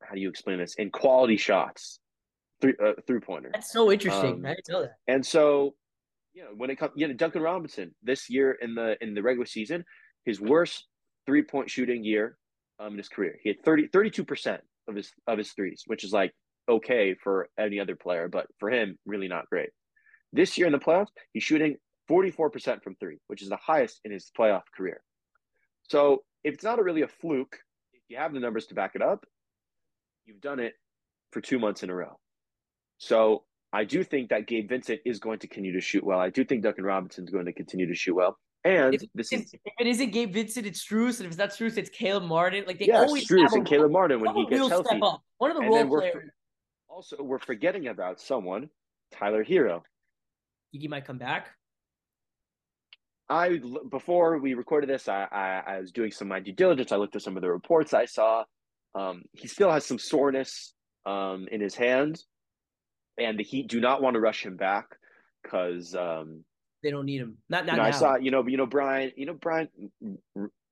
how do you explain this? In quality shots, three, uh, three pointer. That's so interesting. Um, I didn't know that. And so, you know, when it comes, you know, Duncan Robinson this year in the in the regular season, his worst three point shooting year um, in his career. He had 32 percent of his of his threes, which is like okay for any other player, but for him, really not great. This year in the playoffs, he's shooting 44% from three, which is the highest in his playoff career. So if it's not a really a fluke, if you have the numbers to back it up, you've done it for two months in a row. So I do think that Gabe Vincent is going to continue to shoot well. I do think Duncan Robinson is going to continue to shoot well. And If, this is if it isn't Gabe Vincent, it's Strus, and if it's not Strus, it's Caleb Martin. Like they yeah, always Strus and Caleb Martin when he gets healthy. One of the And role then we're players. Also, we're forgetting about someone, Tyler Herro. He might come back. I before we recorded this, I, I I was doing some of my due diligence. I looked at some of the reports I saw. Um, he still has some soreness um, in his hand, and the Heat do not want to rush him back because um, They don't need him. Not you know, now. I saw you know you know Brian you know Brian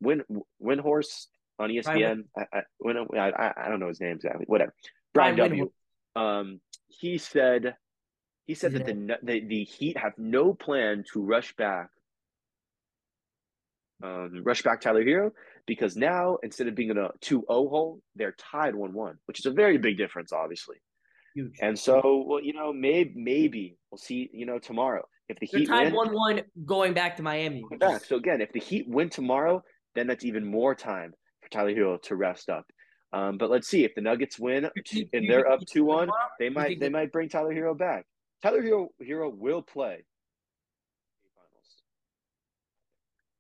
Win Windhorst on ESPN. I, I, I I don't know his name exactly. Whatever. Brian, Brian W. Um, he said he said Is that the, the the Heat have no plan to rush back um, rush back Tyler Herro because now instead of being in a 2-0 hole, they're tied 1-1, which is a very big difference, obviously. Huge. And so, well, you know, maybe maybe we'll see. You know, tomorrow if the They're Heat tied win, one one going back to Miami. back. So again, if the Heat win tomorrow, then that's even more time for Tyler Herro to rest up. Um, but let's see if the Nuggets win and they're up two one, they might they might bring Tyler Herro back. Tyler Herro Herro will play. Finals.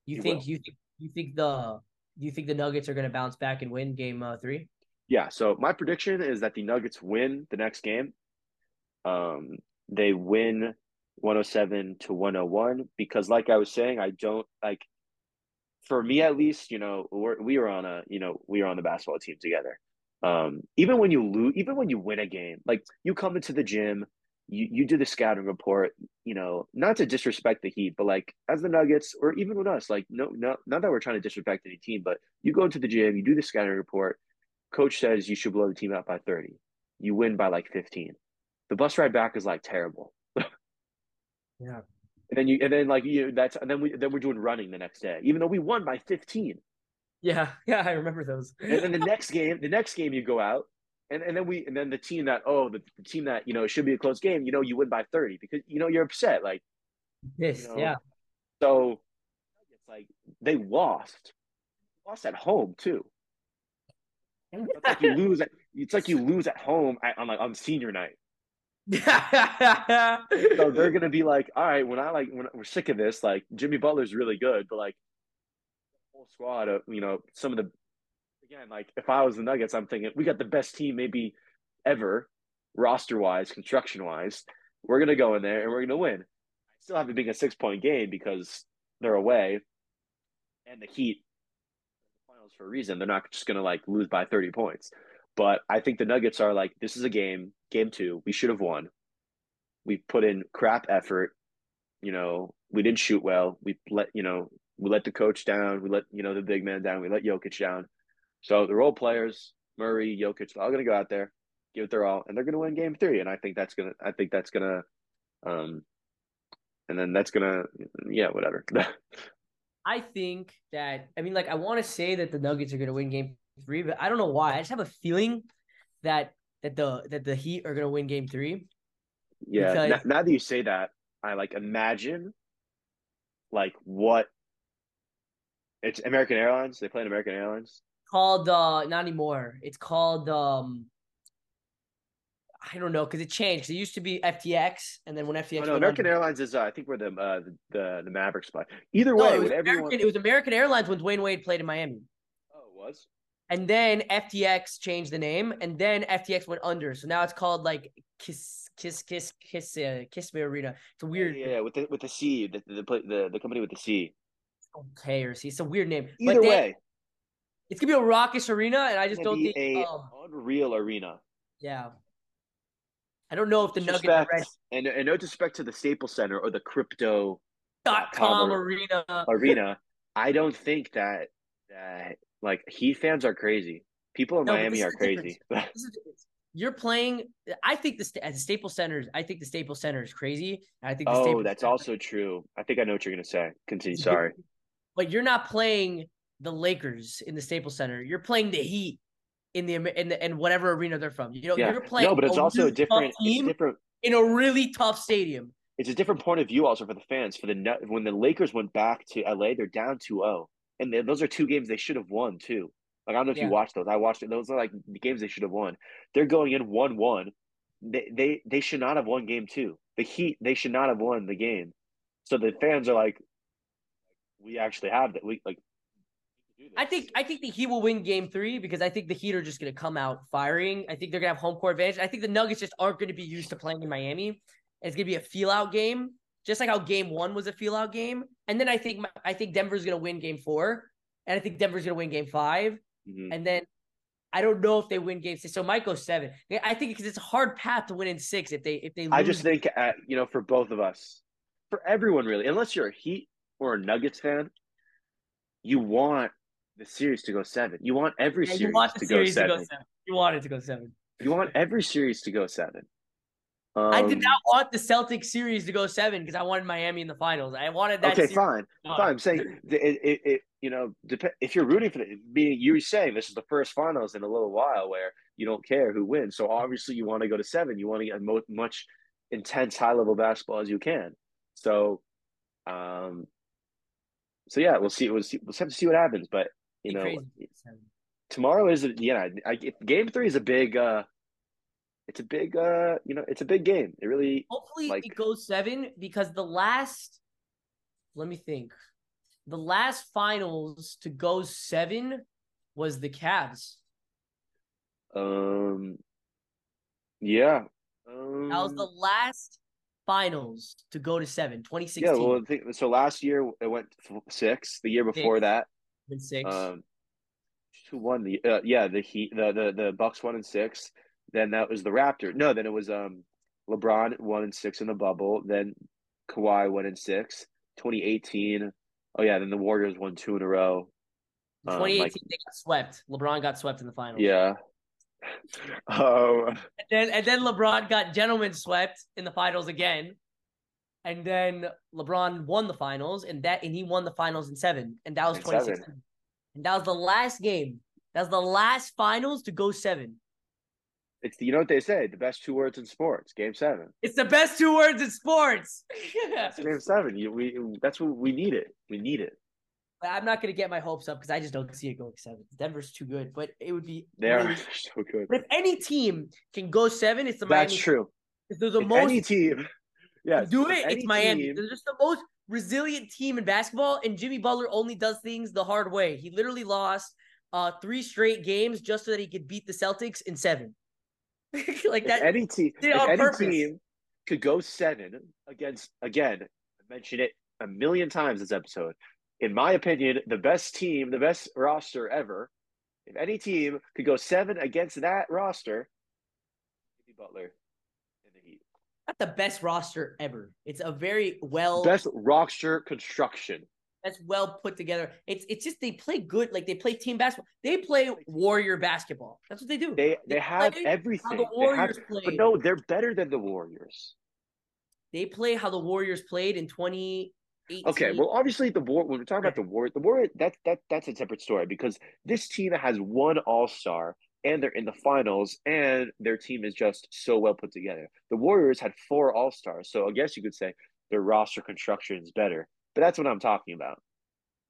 You think will. you think you think the you think the Nuggets are going to bounce back and win game uh, three? Yeah, so my prediction is that the Nuggets win the next game. Um, they win 107 to 101 because, like I was saying, I don't like. For me, at least, you know, we're, we were on a, you know, we were on the basketball team together. Um, even when you lose, even when you win a game, like you come into the gym, you you do the scouting report. You know, not to disrespect the Heat, but like as the Nuggets or even with us, like no, no, not that we're trying to disrespect any team, but you go into the gym, you do the scouting report coach says you should blow the team out by 30. You win by like 15. The bus ride back is like terrible. Yeah. And then you and then like you that's and then we then we're doing running the next day, even though we won by 15. Yeah, yeah, I remember those. And then the next game, the next game you go out and, and then we and then the team that oh the, the team that you know should be a close game, you know, you win by 30 because you know you're upset. Like Yes, you know, yeah. so it's like they lost. Lost at home too. It's like you lose at it's like you lose at home at, on like on senior night. So they're gonna be like, all right, when I like when we're sick of this, like Jimmy Butler's really good, but like the whole squad of you know some of the again like if I was the Nuggets, I'm thinking we got the best team maybe ever roster wise, construction wise. We're gonna go in there and we're gonna win. I still have it being a six point game because they're away, and the Heat finals for a reason. They're not just gonna like lose by thirty points. But I think the Nuggets are like, this is a game, game two. We should have won we put in crap effort. You know, we didn't shoot well. We let you know we let the coach down. We let you know the big man down. We let Jokic down. So the role players, Murray, Jokic, they're all going to go out there, give it their all, and they're going to win Game Three. And I think that's gonna. I think that's gonna. Um, and then that's gonna. Yeah, whatever. I think that I mean, like, I want to say that the Nuggets are going to win Game Three, but I don't know why. I just have a feeling that that the that the Heat are gonna win Game Three. Yeah. Because- Now, now that you say that, I like imagine like what it's American Airlines. They play in American Airlines. Called uh not anymore. It's called um I don't know because it changed. it used to be FTX, and then when FTX Oh, no, American under- Airlines is uh, I think where the uh, the, the the Mavericks play. Either No, way, it was, whatever American, it was American Airlines when Dwyane Wade played in Miami. Oh, it was. And then FTX changed the name, and then FTX went under. So now it's called like Kiss Kiss Kiss Kiss uh, Kiss Me Arena. It's a weird Yeah, yeah, with the with the C, the the the, the, the company with the C. K or C. It's a weird name. Either but then way, it's gonna be a raucous arena, and I just don't think. a Um, unreal arena. yeah, I don't know if the Nuggets are ready. and and no disrespect to the Staples Center or the crypto Dot com arena. arena. I don't think that that like Heat fans are crazy. People in No, Miami are crazy. You're playing. I think the at the Staples Center. Is I think the Staples Center is crazy. I think. The oh, Staples that's Center- also true. I think I know what you're gonna say. Continue. Sorry. But you're not playing the Lakers in the Staples Center. You're playing the Heat in the in the in whatever arena they're from. You know, Yeah. you're playing. No, but it's also a tough different. It's different. in a really tough stadium. It's a different point of view also for the fans. For the when the Lakers went back to LA, they're down 2-0. and they, those are two games they should have won too. Like I don't know if Yeah. you watched those. I watched it. Those are like the games they should have won. They're going in one-one. They they they should not have won game two. The Heat they should not have won the game. So the fans are like, we actually have that. We like. We can do I think I think the Heat will win Game Three because I think the Heat are just going to come out firing. I think they're going to have home court advantage. I think the Nuggets just aren't going to be used to playing in Miami. It's going to be a feel out game, just like how Game One was a feel out game. And then I think I think Denver's going to win Game Four, and I think Denver's going to win Game Five. Mhm. And then I don't know if they win Game Six, so might go seven. I think because it's a hard path to win in six if they if they. Lose. I just think, uh, you know, for both of us, for everyone really, unless you're a Heat or a Nuggets fan, you want the series to go seven. You want every Yeah, series, want to, series go to seven. go seven. You want it to go seven. You want every series to go seven. Um, I did not want the Celtics series to go seven because I wanted Miami in the finals. I wanted that. Okay, fine, fine. I'm saying it, it, it you know, dep- if you're rooting for the, being you were saying this is the first finals in a little while where you don't care who wins. So obviously you want to go to seven. You want to get mo- much intense high level basketball as you can. So, um, so yeah, we'll see. We'll see. We'll have to see what happens. But you know, crazy. tomorrow is yeah. I, game three is a big. uh It's a big. uh You know, it's a big game. It really. Hopefully like- it goes seven because the last. Let me think. The last finals to go seven was the Cavs. Um. Yeah. Um, That was the last finals to go to seven. 2016. Yeah, well, I think, so last year it went six. The year before Six. that, been six. um, who won the? Uh, yeah, the Heat, the the the Bucks won in six. Then that was the Raptor. No, then it was um, LeBron won in six in the bubble. Then Kawhi won in six. 2018. Oh yeah, then the Warriors won two in a row. um, 2018 like- they got swept. LeBron got swept in the finals. Yeah. Oh, And then and then LeBron got gentlemen swept in the finals again. And then LeBron won the finals and that and he won the finals in seven. And that was 2016. And that was the last game. That was the last finals to go seven. it's you know what they say: the best two words in sports. Game seven. It's the best two words in sports. That's game seven. You, we that's what we need it. We need it. I'm not gonna get my hopes up because I just don't see it going seven. Denver's too good, but it would be They are really- so good. But if any team can go seven, it's the That's Miami. true. They're the If most any team, yeah, do it. It's Miami. team- They're just the most resilient team in basketball, and Jimmy Butler only does things the hard way. He literally lost uh three straight games just so that he could beat the Celtics in seven. like if that. any team, if any purpose. team could go seven against again, I mentioned it a million times this episode. In my opinion, the best team, the best roster ever. If any team could go seven against that roster, Jimmy Butler and the Heat. Not the best roster ever. It's a very well Best roster construction. that's well put together. It's it's just they play good, like they play team basketball. They play warrior basketball. That's what they do. They they have play everything. the They have- Warriors play. but no, they're better than the Warriors. They play how the Warriors played in 2018. Okay, well, obviously the war. When we're talking about the war, the war that that that's a separate story because this team has one All Star and they're in the finals, and their team is just so well put together. The Warriors had four All Stars, so I guess you could say their roster construction is better. But that's what I'm talking about.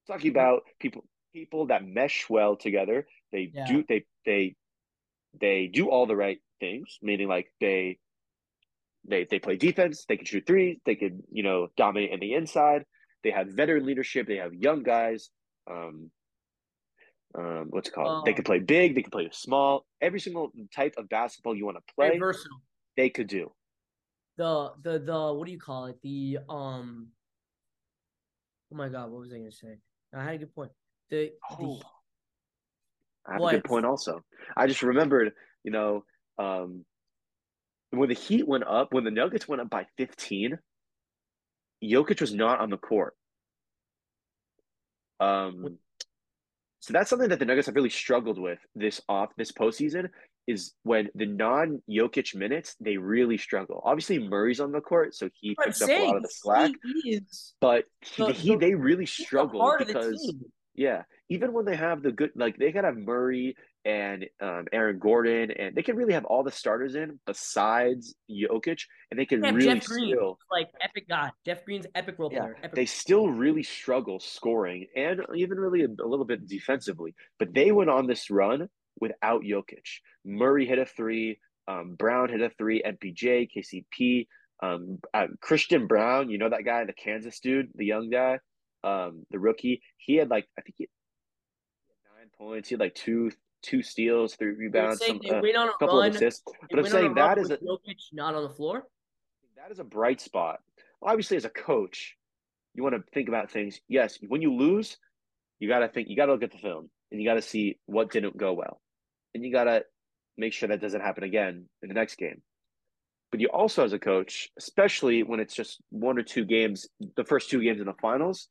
I'm talking about people people that mesh well together. They Yeah. do they they they do all the right things, meaning like they they they play defense, they can shoot threes, they can, you know, dominate in the inside. They have veteran leadership, they have young guys. Um um what's it called? they could play big, they could play small. Every single type of basketball you want to play, versatile. they could do. The the the what do you call it? The um. Oh my God! What was I gonna say? I had a good point. The, the Oh, I have a good point also. I just remembered, you know, um, when the Heat went up, when the Nuggets went up by 15, Jokic was not on the court. Um, so that's something that the Nuggets have really struggled with this off this postseason is when the non-Jokic minutes, they really struggle. Obviously, Murray's on the court, so he I'm picks up a lot of the slack, he, he is but he, the- he the- they really struggle because yeah, even when they have the good, like they could have Murray and um, Aaron Gordon, and they can really have all the starters in besides Jokic, and they can really Jeff Green, still, like epic guy. Jeff Green's epic role yeah, player. Epic they still really struggle scoring and even really a, a little bit defensively. But they went on this run without Jokic. Murray hit a three, um, Brown hit a three, MPJ, KCP, um, uh, Christian Braun, you know that guy, the Kansas dude, the young guy, um, the rookie. He had like I think he nine points. He had like two two steals, three rebounds, saying some uh, went on a couple run. of assists. But I'm went on a saying that is a Jokic not on the floor. that is a bright spot. Obviously, as a coach, you want to think about things. Yes, when you lose, you got to think. You got to look at the film and you got to see what didn't go well, and you got to make sure that doesn't happen again in the next game. But you also, as a coach, especially when it's just one or two games, the first two games in the finals,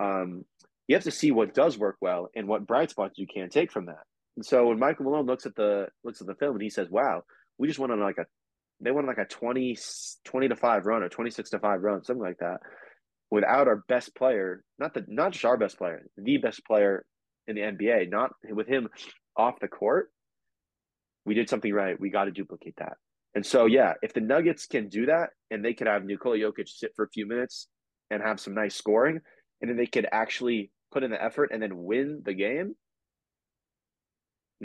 um, you have to see what does work well and what bright spots you can take from that. And so when Michael Malone looks at the looks at the film and he says, "Wow, we just went on like a they went on like a 20, 20 to five run or twenty six to five run, something like that, without our best player, not the not just our best player, the best player in the NBA, not with him off the court. We did something right. We got to duplicate that. And so, yeah, if the Nuggets can do that and they could have Nikola Jokic sit for a few minutes and have some nice scoring, and then they could actually put in the effort and then win the game,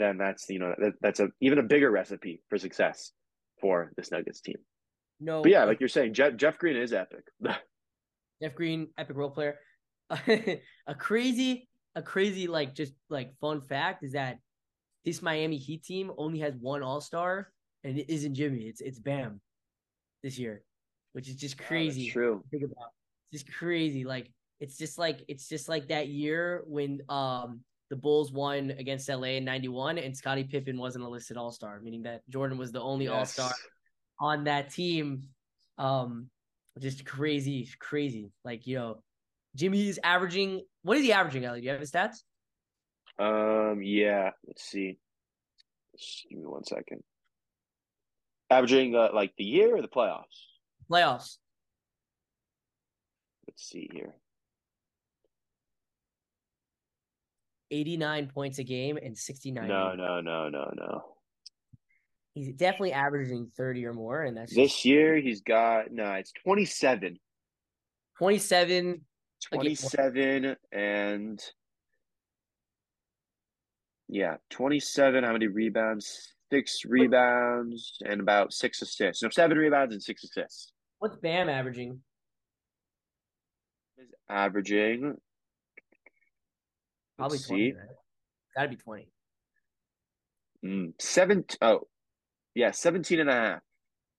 then that's you know that, that's a even a bigger recipe for success for this Nuggets team. No, But yeah, like you're saying, Jeff Jeff Green is epic. Jeff Green, epic role player. a crazy, a crazy like just like fun fact is that this Miami Heat team only has one All Star, and it isn't Jimmy. It's it's Bam this year, which is just crazy. True. think about. It's just crazy. Like it's just like it's just like that year when um the Bulls won against LA in '91, and Scottie Pippen wasn't a listed All Star, meaning that Jordan was the only All Star on that team. Um, just crazy, crazy. Like you know, Jimmy is averaging. What is he averaging, Ellie? Do you have his stats? Um. Yeah. Let's see. Just give me one second. Averaging uh, like the year or the playoffs. Playoffs. Let's see here. 89 points a game and 69. No, no, no, no, no. He's definitely averaging 30 or more, and that's This just year he's got no. It's 27. 27. 27 and yeah, 27. How many rebounds? Six rebounds and about six assists. No, seven rebounds and six assists. What's Bam averaging? Is averaging. Probably Let's 20. see. Right? Gotta be 20. Mm, seven. Oh, yeah, 17 and a half.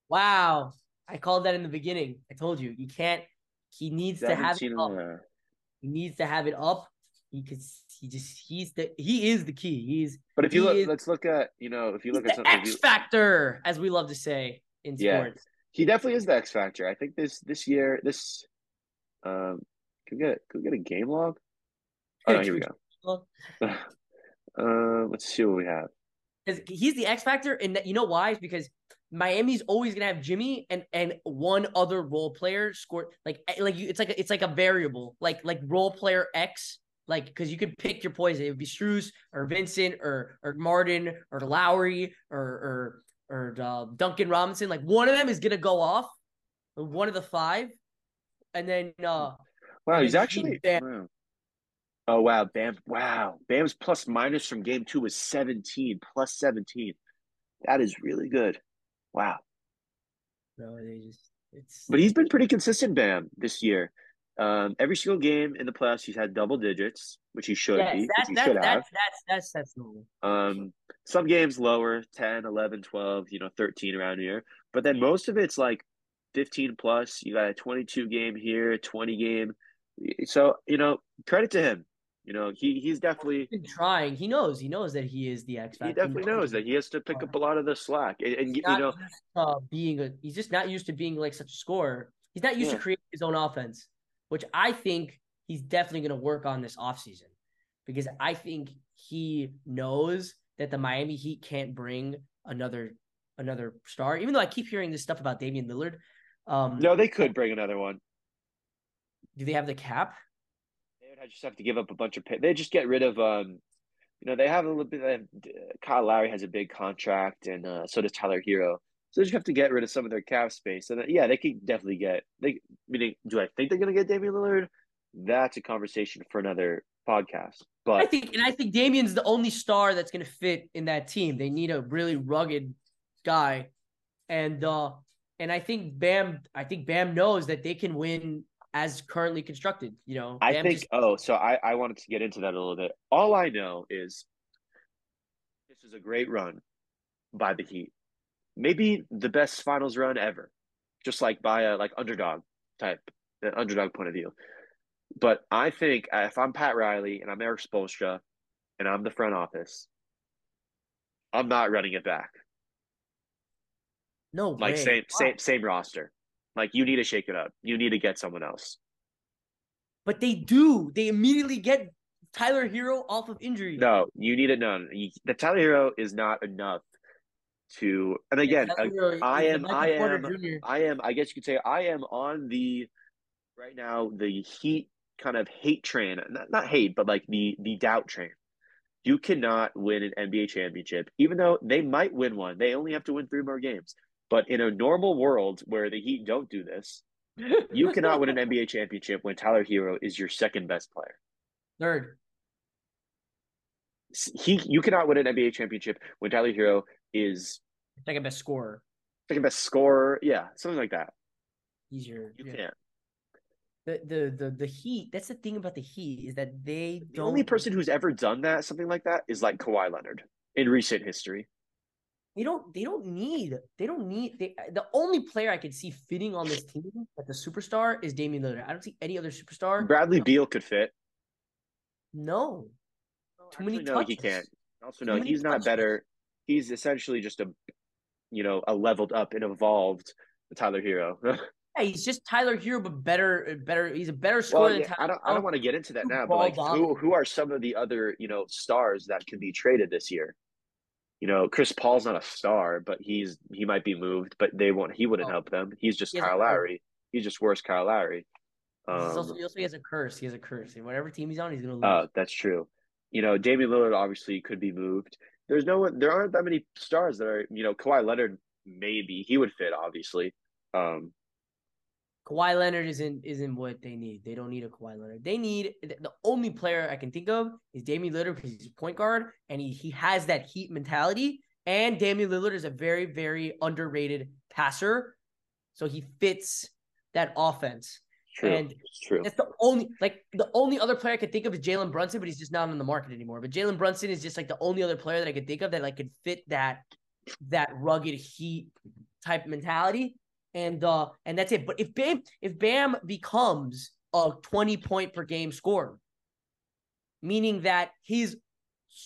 Wow. I called that in the beginning. I told you. You can't. He needs to have it 17 up. and a half. He needs to have it up. He could. He just. He's the. He is the key. He's. But if you look, is- let's look at you know if you look at something, X factor, as we love to say in Yeah. sports. he definitely is the X factor. I think this this year this um could we get could we get a game log. Oh no, here we go. Uh, let's see what we have. Because he's the X factor, and you know why? Is because Miami's always gonna have Jimmy and and one other role player score like eh, like you. It's like a, it's like a variable, like like role player X. like because you could pick your poison. It would be Strus or Vincent or or Martin or Lowry or or or uh, Duncan Robinson. Like one of them is gonna go off, one of the five, and then uh wow, he's actually wow. Oh wow, Bam! Wow, Bam's plus minus from game two was seventeen, plus seventeen. That is really good. Wow, no, they just it's but he's been pretty consistent, Bam, this year. Um, every single game in the playoffs, he's had double digits, which he should yes, be. that's he that's should that's, have. that's that's that's normal. Um, some games lower, 10, 11, 12, you know, 13 around here. But then most of it's like 15 plus. You got a 22 game here, 20 game. So, you know, credit to him. You know, he he's definitely trying. He knows. He knows that he is the X he factor. definitely knows that he has to pick up a lot of the slack. And, and you know, to, uh, being a. He's just not used to being like such a scorer. He's not used Yeah. to creating his own offense, which I think he's definitely going to work on this offseason because I think he knows that the Miami Heat can't bring another another star. Even though I keep hearing this stuff about Damian Lillard, um, no, they could bring another one. do they have the cap? Would just have to give up a bunch of pay. They just get rid of um, you know, they have a little bit. Of, Kyle Lowry has a big contract, and uh, so does Tyler Herro. So they just have to get rid of some of their cap space, and uh, yeah, they could definitely get. They meaning, do I think they're going to get Damian Lillard? That's a conversation for another podcast. But I think, and I think Damian's the only star that's going to fit in that team. They need a really rugged guy, and uh, and I think Bam, I think Bam knows that they can win as currently constructed. You know, I think. just- oh, so I I wanted to get into that a little bit. All I know is this is a great run by the Heat. Maybe the best finals run ever, just like by a like underdog type, an underdog point of view. But I think uh, if I'm Pat Riley and I'm Erik Spoelstra and I'm the front office, I'm not running it back. no Like way. same same same roster. Like you need to shake it up. You need to get someone else. But they do. They immediately get Tyler Herro off of injury. No, you need it none. You, the Tyler Herro is not enough to. And again, Tyler I, Herro I am, I am, I am. I guess you could say I am on the right now the Heat kind of hate train. Not, not hate, but like the the doubt train. You cannot win an NBA championship, even though they might win one. They only have to win three more games. But in a normal world where the Heat don't do this, you cannot win an NBA championship when Tyler Herro is your second best player. Third. He, you cannot win an NBA championship when Tyler Herro is Second best scorer. second best scorer. Yeah, something like that. He's your You yeah. can't. the, the the the Heat. That's the thing about the Heat is that they The don't. only person who's ever done that, something like that, is like Kawhi Leonard in recent history. They don't. They don't need. They don't need. They, uh, the only player I can see fitting on this team as the superstar is Damian Lillard. I don't see any other superstar. Bradley Beal could fit. No, Too many Actually, no, he can't. Also, Too no, many he's not touches. better. He's essentially just a, you know, a leveled up and evolved Tyler Herro. yeah, he's just Tyler Herro, but better. Better. He's a better scorer than yeah, Tyler. I don't. I don't want to get into that now, but like, who who are some of the other you know stars that can be traded this year? You know, Chris Paul's not a star, but he's he might be moved, but they won't. He wouldn't Oh. help them. He's just He Kyle. Lowry. He's just worse Kyle Lowry. Um, also, he also has a curse. He has a curse. And whatever team he's on, he's gonna lose. Oh, that's true. You know, Damian Lillard obviously could be moved. There's no one. There aren't that many stars that are. You know, Kawhi Leonard maybe he would fit. Obviously, um, Kawhi Leonard isn't isn't what they need. They don't need a Kawhi Leonard. They need the only player I can think of is Damian Lillard because he's a point guard and he he has that heat mentality. And Damian Lillard is a very very underrated passer, so he fits that offense. true. And it's true. That's the only like the only other player I could think of is Jalen Brunson, but he's just not on the market anymore. But Jalen Brunson is just like the only other player that I could think of that like could fit that that rugged heat type mentality. And uh and that's it. But if Bam if Bam becomes a 20 point per game scorer, meaning that his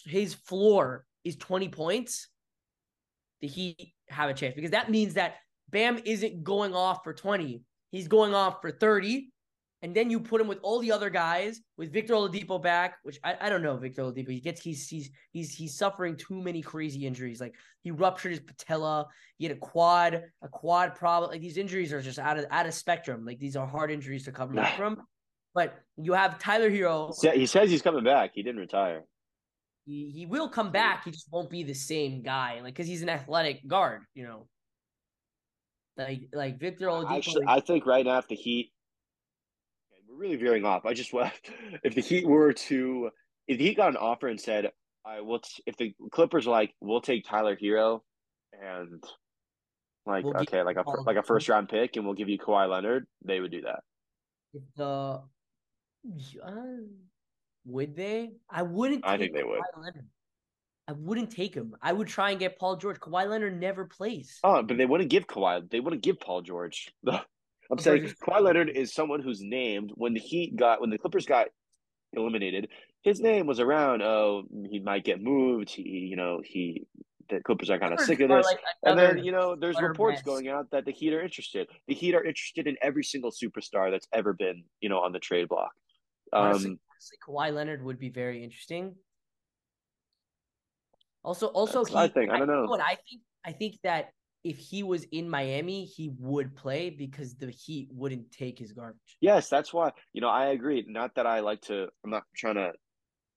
his floor is 20 points, the Heat have a chance because that means that Bam isn't going off for 20. He's going off for 30. And then you put him with all the other guys with Victor Oladipo back, which I, I don't know Victor Oladipo. He gets he's he's he's he's suffering too many crazy injuries. Like he ruptured his patella, he had a quad, a quad problem. Like these injuries are just out of out of spectrum. Like these are hard injuries to come back from. But you have Tyler Herro. He says he's coming back. He didn't retire. He, he will come back. He just won't be the same guy, like because he's an athletic guard. You know, like like Victor Oladipo. Actually, I think right now if the Heat, we're really veering off. I just if the Heat were to if he got an offer and said, "I will," t- if the Clippers like, "We'll take Tyler Herro," and like we'll okay, like a like a first round pick, and we'll give you Kawhi Leonard, they would do that. If the uh, would they? I wouldn't. I think they would. Leonard. I wouldn't take him. I would try and get Paul George. Kawhi Leonard never plays. Oh, but they wouldn't give Kawhi. They wouldn't give Paul George. I'm saying Kawhi Leonard is someone who's named when the Heat got when the Clippers got eliminated. His name was around. Oh, he might get moved. He, you know, he the Clippers are kind of sick of this. Like and then you know, there's reports mess. going out that the Heat are interested. The Heat are interested in every single superstar that's ever been, you know, on the trade block. Um, honestly, Kawhi Leonard would be very interesting. Also, also, he, I think I don't know. What I think, I think that if he was in Miami, he would play because the Heat wouldn't take his garbage. Yes, that's why. You know, I agree. Not that I like to. I'm not trying to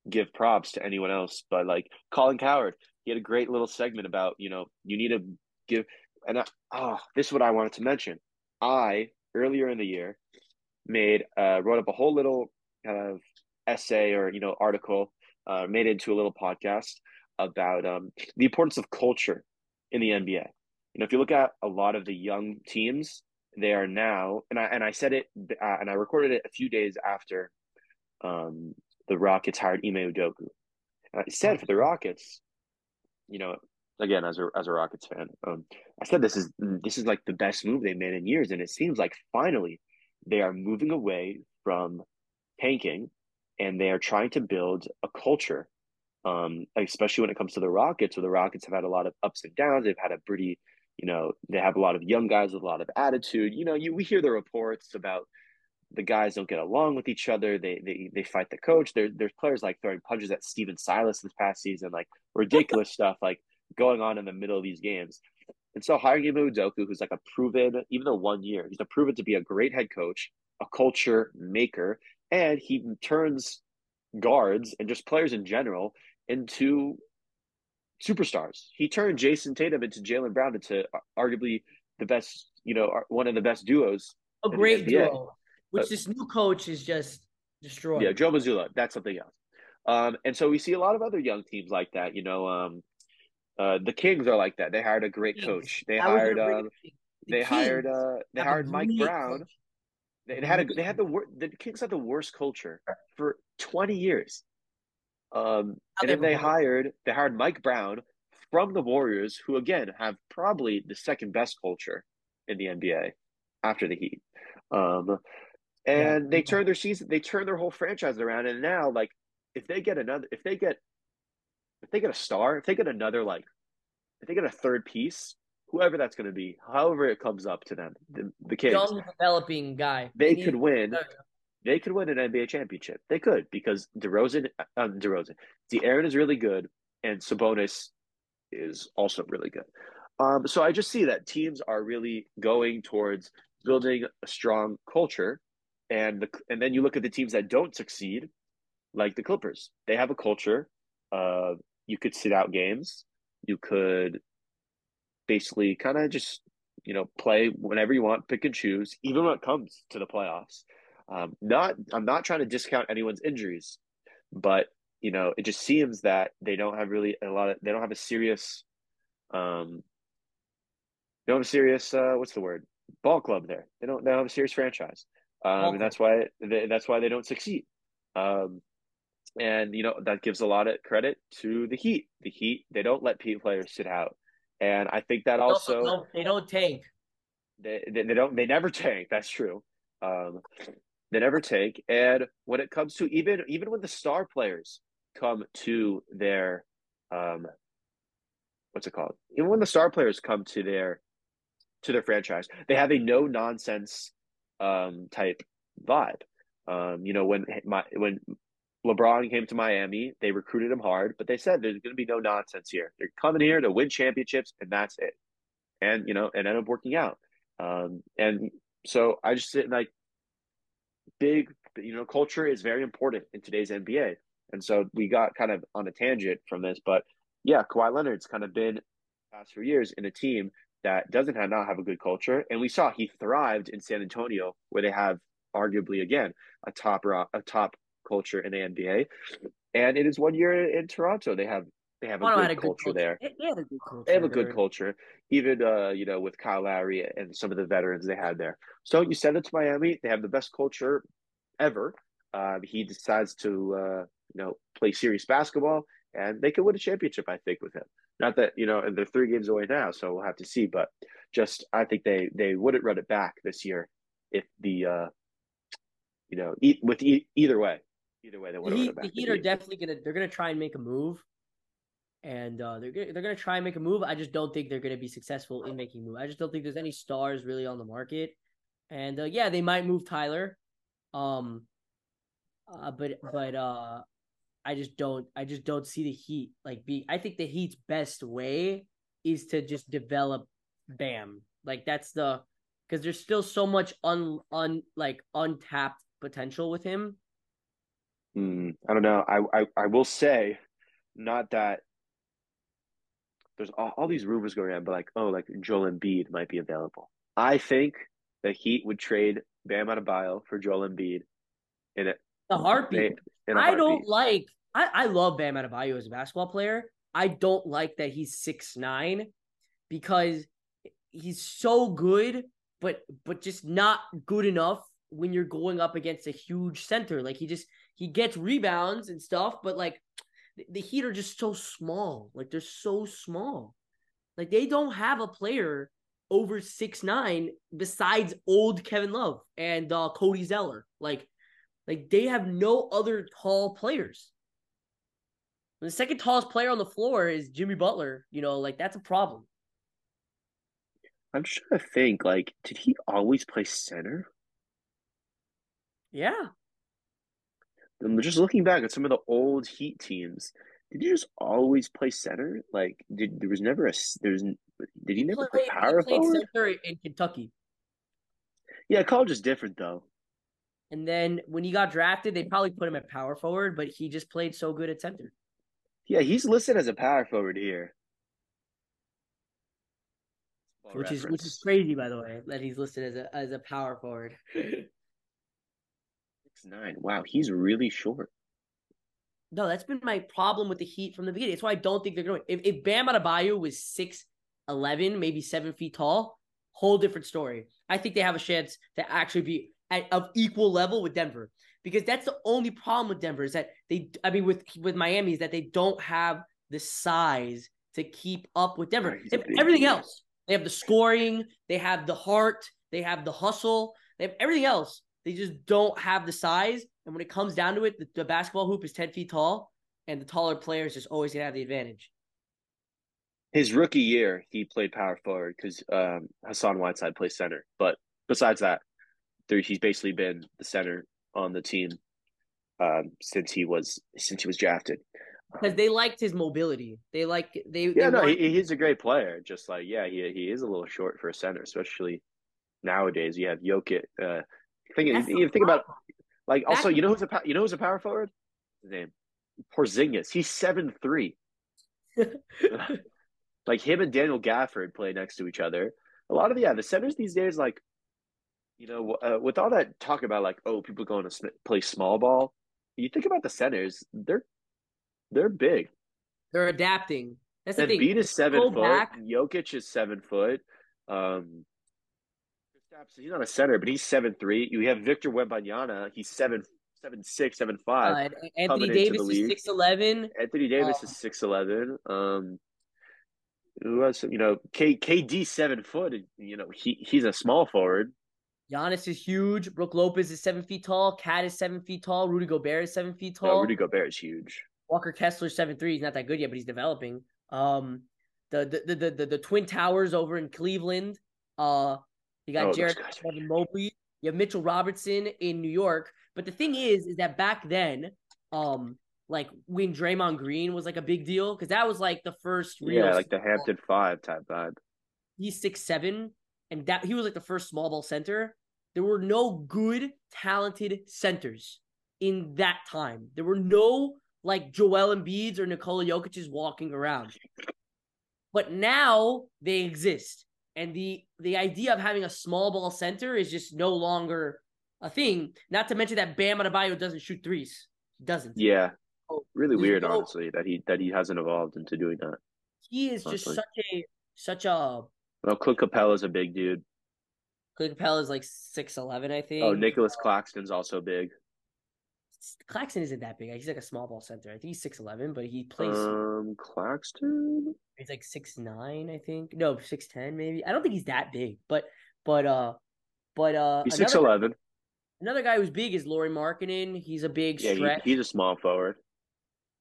give props to anyone else, but like Colin Cowherd, he had a great little segment about you know you need to give. And I, oh, this is what I wanted to mention. I earlier in the year made uh, wrote up a whole little kind of essay or you know article uh, made into a little podcast about um, the importance of culture in the NBA. You know, if you look at a lot of the young teams, they are now, and I and I said it, uh, and I recorded it a few days after um, the Rockets hired Ime Udoka. And I said for the Rockets, you know, again as a as a Rockets fan, um, I said this is this is like the best move they made in years, and it seems like finally they are moving away from tanking and they are trying to build a culture, um, especially when it comes to the Rockets, where the Rockets have had a lot of ups and downs. They've had a pretty, you know, they have a lot of young guys with a lot of attitude. You know, you we hear the reports about the guys don't get along with each other. They they they fight the coach. There there's players like throwing punches at Stephen Silas this past season, like ridiculous stuff like going on in the middle of these games. And so hiring Ime Udoka, who's like a proven, even though one year, he's a proven to be a great head coach, a culture maker, and he turns guards and just players in general into superstars. He turned Jayson Tatum into Jaylen Brown into arguably the best, you know, one of the best duos. A great duo, which uh, this new coach is just destroyed. Yeah, Joe Mazzulla, that's something else. Um, and so we see a lot of other young teams like that. You know, um, uh, the Kings are like that. They hired a great coach. They hired, um, they hired, uh, they hired Mike Brown. Coach. They had a they had the wor- the Kings had the worst culture for 20 years. Um, and then they hired they hired Mike Brown from the Warriors, who again have probably the second best culture in the NBA after the Heat. Um, and yeah. they turned their season, they turned their whole franchise around, and now like if they get another, if they get, if they get a star, if they get another like, if they get a third piece, whoever that's going to be, however it comes up to them, the, the kids, young developing guy, they, they could win. They could win an NBA championship. They could because DeRozan, um, DeRozan, De'Aaron is really good, and Sabonis is also really good. Um, so I just see that teams are really going towards building a strong culture, and the and then you look at the teams that don't succeed, like the Clippers. They have a culture. Uh, you could sit out games. You could basically kind of just you know play whenever you want, pick and choose, even when it comes to the playoffs. Um, not I'm not trying to discount anyone's injuries, but you know it just seems that they don't have really a lot of they don't have a serious, um, they don't have a serious uh, what's the word ball club there. They don't they don't have a serious franchise, um, and that's why they, that's why they don't succeed. Um, and you know that gives a lot of credit to the Heat. The Heat they don't let players sit out. And I think that also, they don't tank. They, they, they don't they never tank. That's true. Um, they never tank. And when it comes to even even when the star players come to their um, what's it called? Even when the star players come to their to their franchise, they have a no nonsense um, type vibe. Um, you know, when my when LeBron came to Miami. They recruited him hard, but they said there's to be no nonsense here. They're coming here to win championships, and that's it. And you know, it ended up working out. Um, and so I just sit like big you know, culture is very important in today's NBA. And so we got kind of on a tangent from this, but yeah, Kawhi Leonard's kind of been past few years in a team that doesn't have not have a good culture, and we saw he thrived in San Antonio, where they have arguably again a top a top culture in the NBA, and it is one year in Toronto. They have they have a, good, a good culture, there. They have a good culture. They have a good culture, even uh, you know with Kyle Lowry and some of the veterans they had there. So you send it to Miami, they have the best culture ever. Uh, he decides to uh, you know play serious basketball, and they could win a championship. I think with him. Not that you know, and they're three games away now, so we'll have to see. But just I think they they wouldn't run it back this year if the uh, you know e- with e- either way, either way they wouldn't run it back. The Heat are definitely gonna they're gonna try and make a move, and uh, they're they're gonna try and make a move. I just don't think they're gonna be successful in making move. I just don't think there's any stars really on the market, and uh, yeah, they might move Tyler, um, uh, but but uh, I just don't I just don't see the Heat like be I think the Heat's best way is to just develop Bam. Like that's the because there's still so much un un like untapped potential with him. Mm, I don't know. I, I I will say, not that there's all, all these rumors going around, but like oh, like Joel Embiid might be available. I think the Heat would trade Bam Adebayo for Joel Embiid in it. The heartbeat. In I don't like I, I love Bam Adebayo as a basketball player. I don't like that he's six nine because he's so good, but but just not good enough when you're going up against a huge center. Like he just he gets rebounds and stuff, but like the Heat are just so small. Like they're so small. Like they don't have a player over six nine besides old Kevin Love and uh, Cody Zeller. Like like they have no other tall players the second tallest player on the floor is Jimmy Butler, you know, like that's a problem. I'm just trying to think, like, did he always play center? Yeah. Um, I'm just looking back at some of the old Heat teams. Did he just always play center? Like, did there was never a there's did he never play power he forward? center in Kentucky. Yeah, college is different though. And then when he got drafted, they probably put him at power forward, but he just played so good at center. Yeah, he's listed as a power forward here. Which reference. is which is crazy, by the way, that he's listed as a as a power forward. Nine. Wow, he's really short. No, that's been my problem with the Heat from the beginning. That's why I don't think they're going. If if Bam Adebayo was six eleven, maybe seven feet tall, whole different story. I think they have a chance to actually be at of equal level with Denver because that's the only problem with Denver is that they I mean with with Miami is that they don't have the size to keep up with Denver. everything else. They have the scoring, they have the heart, they have the hustle, they have everything else. They just don't have the size. And when it comes down to it, the, the basketball hoop is 10 feet tall, and the taller players just always gonna have the advantage. His rookie year, he played power forward because um, Hassan Whiteside plays center. But besides that, there, he's basically been the center on the team um, since he was since he was drafted. Because they liked his mobility. They like they. Yeah, they no, he, he's a great player. Just like yeah, he he is a little short for a center, especially nowadays. You have Jokic. Uh, think you think about like also you know who's a you know who's a power forward? His name Porzingis. He's seven three. like him and Daniel Gafford play next to each other. A lot of the, yeah, the centers these days like you know, uh, with all that talk about like, oh, people going to play small ball, you think about the centers, they're they're big. They're adapting. That's the thing. Beat is seven foot. Back. Jokic is seven foot. Um, he's not a center, but he's seven three. You have Victor Wembanyama. He's seven seven six, seven five. Uh, Anthony Davis is six eleven. Anthony Davis uh, is six eleven. Um, who else? You know, K KD seven foot. You know, he he's a small forward. Giannis is huge. Brook Lopez is seven feet tall. Cat is seven feet tall. Rudy Gobert is seven feet tall. No, Rudy Gobert is huge. Walker Kessler seven three. He's not that good yet, but he's developing. Um, the the the the, the Twin Towers over in Cleveland. Uh, you got oh, Jared Mobley. You have Mitchell Robinson in New York. But the thing is, is that back then, um, like when Draymond Green was like a big deal because that was like the first real yeah, like the Hampton ball. Five type vibe. He's six seven, and that he was like the first small ball center. there were no good, talented centers in that time. There were no like Joel Embiid's or Nikola Jokic's walking around. But now they exist. And the the idea of having a small ball center is just no longer a thing. Not to mention that Bam Adebayo doesn't shoot threes. He doesn't. Yeah. Really weird, no- honestly, that he that he hasn't evolved into doing that. He is just such a such a Well, Clint Capela's a big dude. Clint Capela is like six eleven, I oh, think. Oh, Nicholas Claxton's also big. Claxton isn't that big. He's like a small ball center. I think he's six eleven, but he plays. Um, Claxton. he's like six nine, I think. No, six ten maybe. I don't think he's that big, but but uh, but uh, He's six eleven. Another guy who's big is Lauri Markkanen. He's a big Yeah, stretch. he, he's a small forward.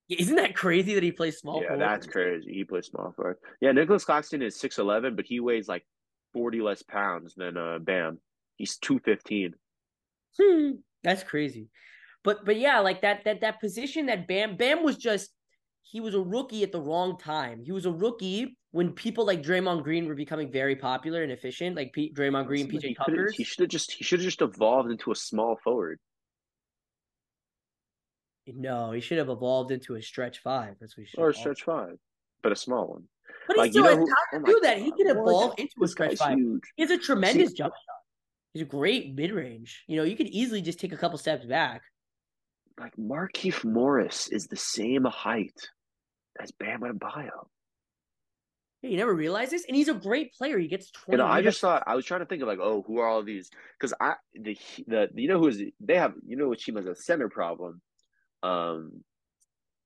Isn't that crazy that he plays small? yeah, forward? that's crazy. He plays small forward. Yeah, Nicholas Claxton is six eleven, but he weighs like forty less pounds than uh Bam. He's two fifteen. Hmm, that's crazy. But but yeah, like that that that position that Bam Bam was just he was a rookie at the wrong time. He was a rookie when people like Draymond Green were becoming very popular and efficient, like P- Draymond Green, PJ Tucker. He should have just he should have just evolved into a small forward. No, he should have evolved into a stretch five. That's what. Or stretch five. But a small one. But he still you has know who- time oh to my do that. He can evolve into a stretch five. huge. He has a tremendous jump shot. He's a great mid range. You know, you could easily just take a couple steps back. Like Markieff Morris is the same height as Bam Adebayo. Hey, you never realize this, and he's a great player. He gets You twenty. know, I just thought I was trying to think of like, oh, who are all these? Because I the the you know who is they have you know which team has a center problem, um,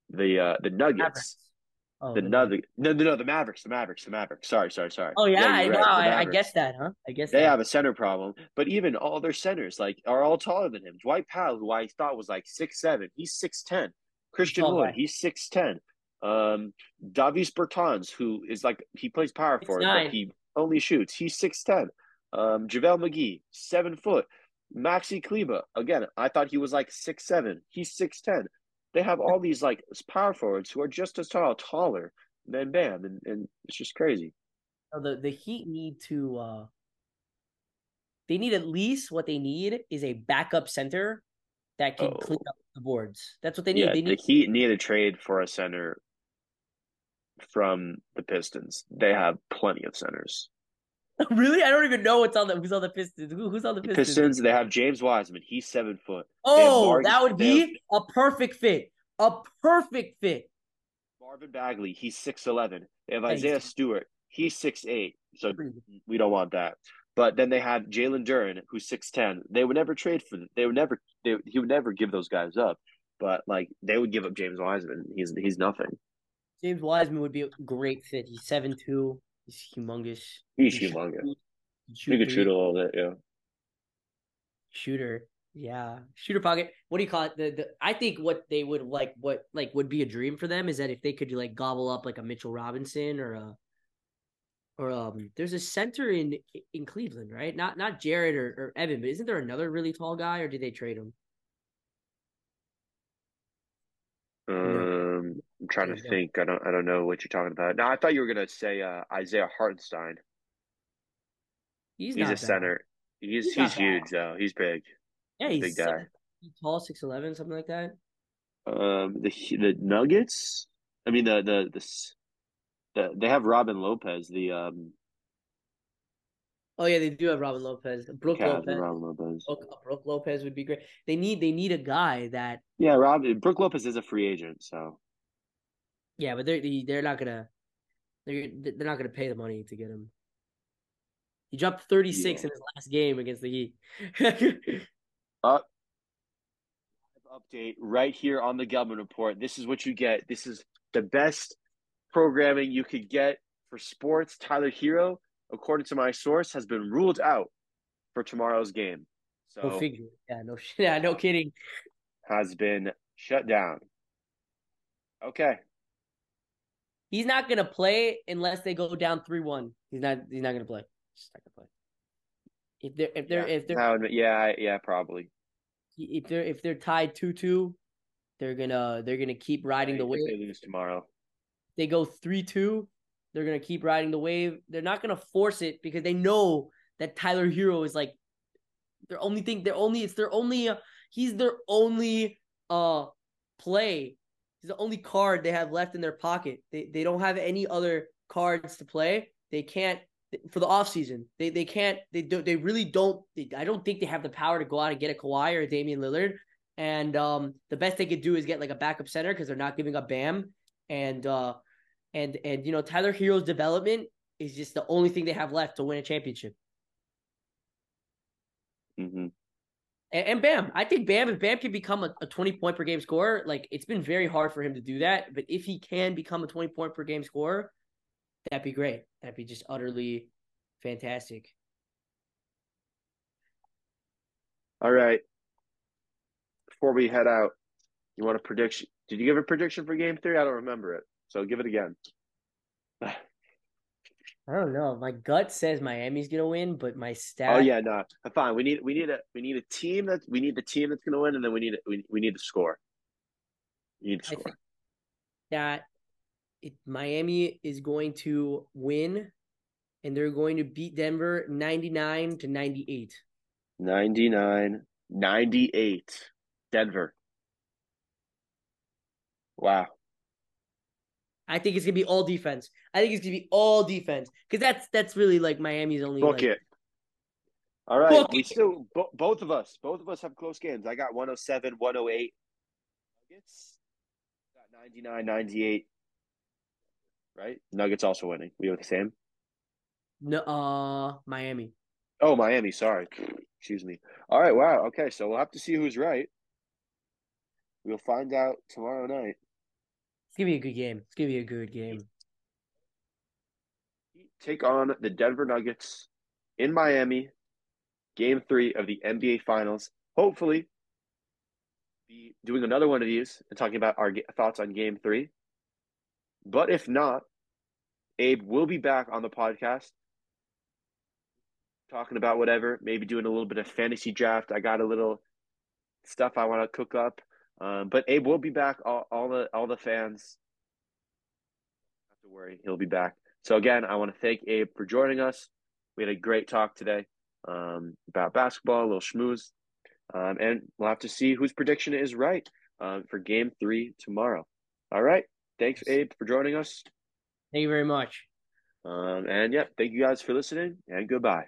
the uh the Nuggets. Oh, the no no no the Mavericks, the Mavericks, the Mavericks. Sorry sorry sorry. Oh yeah, I, you're right, the I, I guess that, huh? I guess They that. have a center problem, but even all their centers like are all taller than him. Dwight Powell, who I thought was like six seven, he's six ten. Christian Tall Wood, he's six ten. Um, Davis Bertans, who is like he plays power forward, 6'9". but he only shoots. He's six ten. Um, JaVale McGee, seven foot. Maxi Kleber, again, I thought he was like six seven. He's six ten. They have all these like power forwards who are just as tall, taller than Bam, and, and it's just crazy. The the Heat need to. uh They need at least what they need is a backup center that can Oh. clean up the boards. That's what they need. Yeah, they the need. Heat need a trade for a center from the Pistons. They have plenty of centers. really, I don't even know what's on the who's on the Pistons. Who, who's on the Pistons? Pistons, they have James Wiseman. He's seven foot. Oh, Mark- that would they have- be a perfect fit. A perfect fit. Marvin Bagley, he's six eleven. They have Isaiah Stewart. He's six eight. So we don't want that. But then they have Jalen Duren, who's six ten. They would never trade for. Them. They would never. They, he would never give those guys up. But like they would give up James Wiseman. He's he's nothing. James Wiseman would be a great fit. He's seven two. He's humongous. He's He humongous. he shoot He could shoot a little bit. Yeah. shooter. Yeah, shooter pocket. What do you call it? The, the I think what they would like, what like would be a dream for them is that if they could like gobble up like a Mitchell Robinson or a or um, there's a center in in Cleveland, right? Not not Jared or, or Evan, but isn't there another really tall guy, or did they trade him? Um, I'm trying to go. think. I don't. I don't know what you're talking about. No, I thought you were gonna say uh, Isaiah Hartenstein. He's, He's a bad. center. He's He's he's, not bad. huge though. He's big. Yeah, Big he's guy. seven- he's tall, six eleven, something like that. Um, the the Nuggets. I mean the the the, the they have Robin Lopez. The um Oh yeah, they do have Robin Lopez, Brook Cavs Lopez. Robin Lopez. Brook, Brook Lopez would be great. They need they need a guy that Yeah, Robin Brook Lopez is a free agent, so yeah, but they're they- they're not gonna they're they're not gonna pay the money to get him. He dropped thirty six Yeah. in his last game against the Heat. update right here on the Gelman Report. This is what you get. This is the best programming you could get for sports. Tyler Herro, according to my source, has been ruled out for tomorrow's game. So figure. Yeah, no shit. Yeah, no kidding. has been shut down. Okay. He's not gonna play unless they go down three one. He's not. He's not gonna play. He's not gonna play. If they're if they're yeah. if they're No, yeah, yeah, probably. if they're if they're tied two two, they're gonna they're gonna keep riding the wave. They lose tomorrow. they go 3 2, they're going to keep riding the wave. They're not going to force it because they know that Tyler Herro is like their only thing. Their only it's their only. Uh, he's their only uh play. He's the only card they have left in their pocket. They they don't have any other cards to play. They can't for the offseason. They they can't they do they really don't they, I don't think they have the power to go out and get a Kawhi or a Damian Lillard. And um the best they could do is get like a backup center because they're not giving up Bam. And uh and and you know Tyler Herro's development is just the only thing they have left to win a championship. Mm-hmm. And, and Bam, I think Bam, if Bam can become a, a 20 point per game scorer, like it's been very hard for him to do that. But if he can become a 20 point per game scorer, that'd be great. That'd be just utterly fantastic. All right. Before we head out, you want a prediction? Did you give a prediction for game three? I don't remember it. So give it again. I don't know. My gut says Miami's gonna win, but my oh, stat. Oh yeah, no, fine. We need we need a we need a team that we need the team that's gonna win, and then we need we we need to score. You need to score. that it, Miami is going to win, and they're going to beat Denver ninety nine to ninety eight. 99, 98. Denver. Wow. I think it's gonna be all defense. I think it's gonna be all defense because that's that's really like Miami's only. Book like, it. All right. We it. still bo- both of us both of us have close games. I got 107, 108. Nuggets got 99, 98. Right? Nuggets also winning. We have the same. No, uh, Miami. Oh, Miami. Sorry. Excuse me. All right. Wow. Okay. So we'll have to see who's right. We'll find out tomorrow night. Gonna be a good game. It's gonna be a good game. Take on the Denver Nuggets in Miami, game three of the NBA Finals. Hopefully, be doing another one of these and talking about our thoughts on game three. But if not, Abe will be back on the podcast talking about whatever, maybe doing a little bit of fantasy draft. I got a little stuff I want to cook up. Um, but Abe will be back. All, all the all the fans, don't have to worry, he'll be back. So again, I want to thank Abe for joining us. We had a great talk today um, about basketball, a little schmooze, um, and we'll have to see whose prediction is right um, for Game Three tomorrow. All right, thanks Abe for joining us. Thank you very much. Um, and yeah, thank you guys for listening, and goodbye.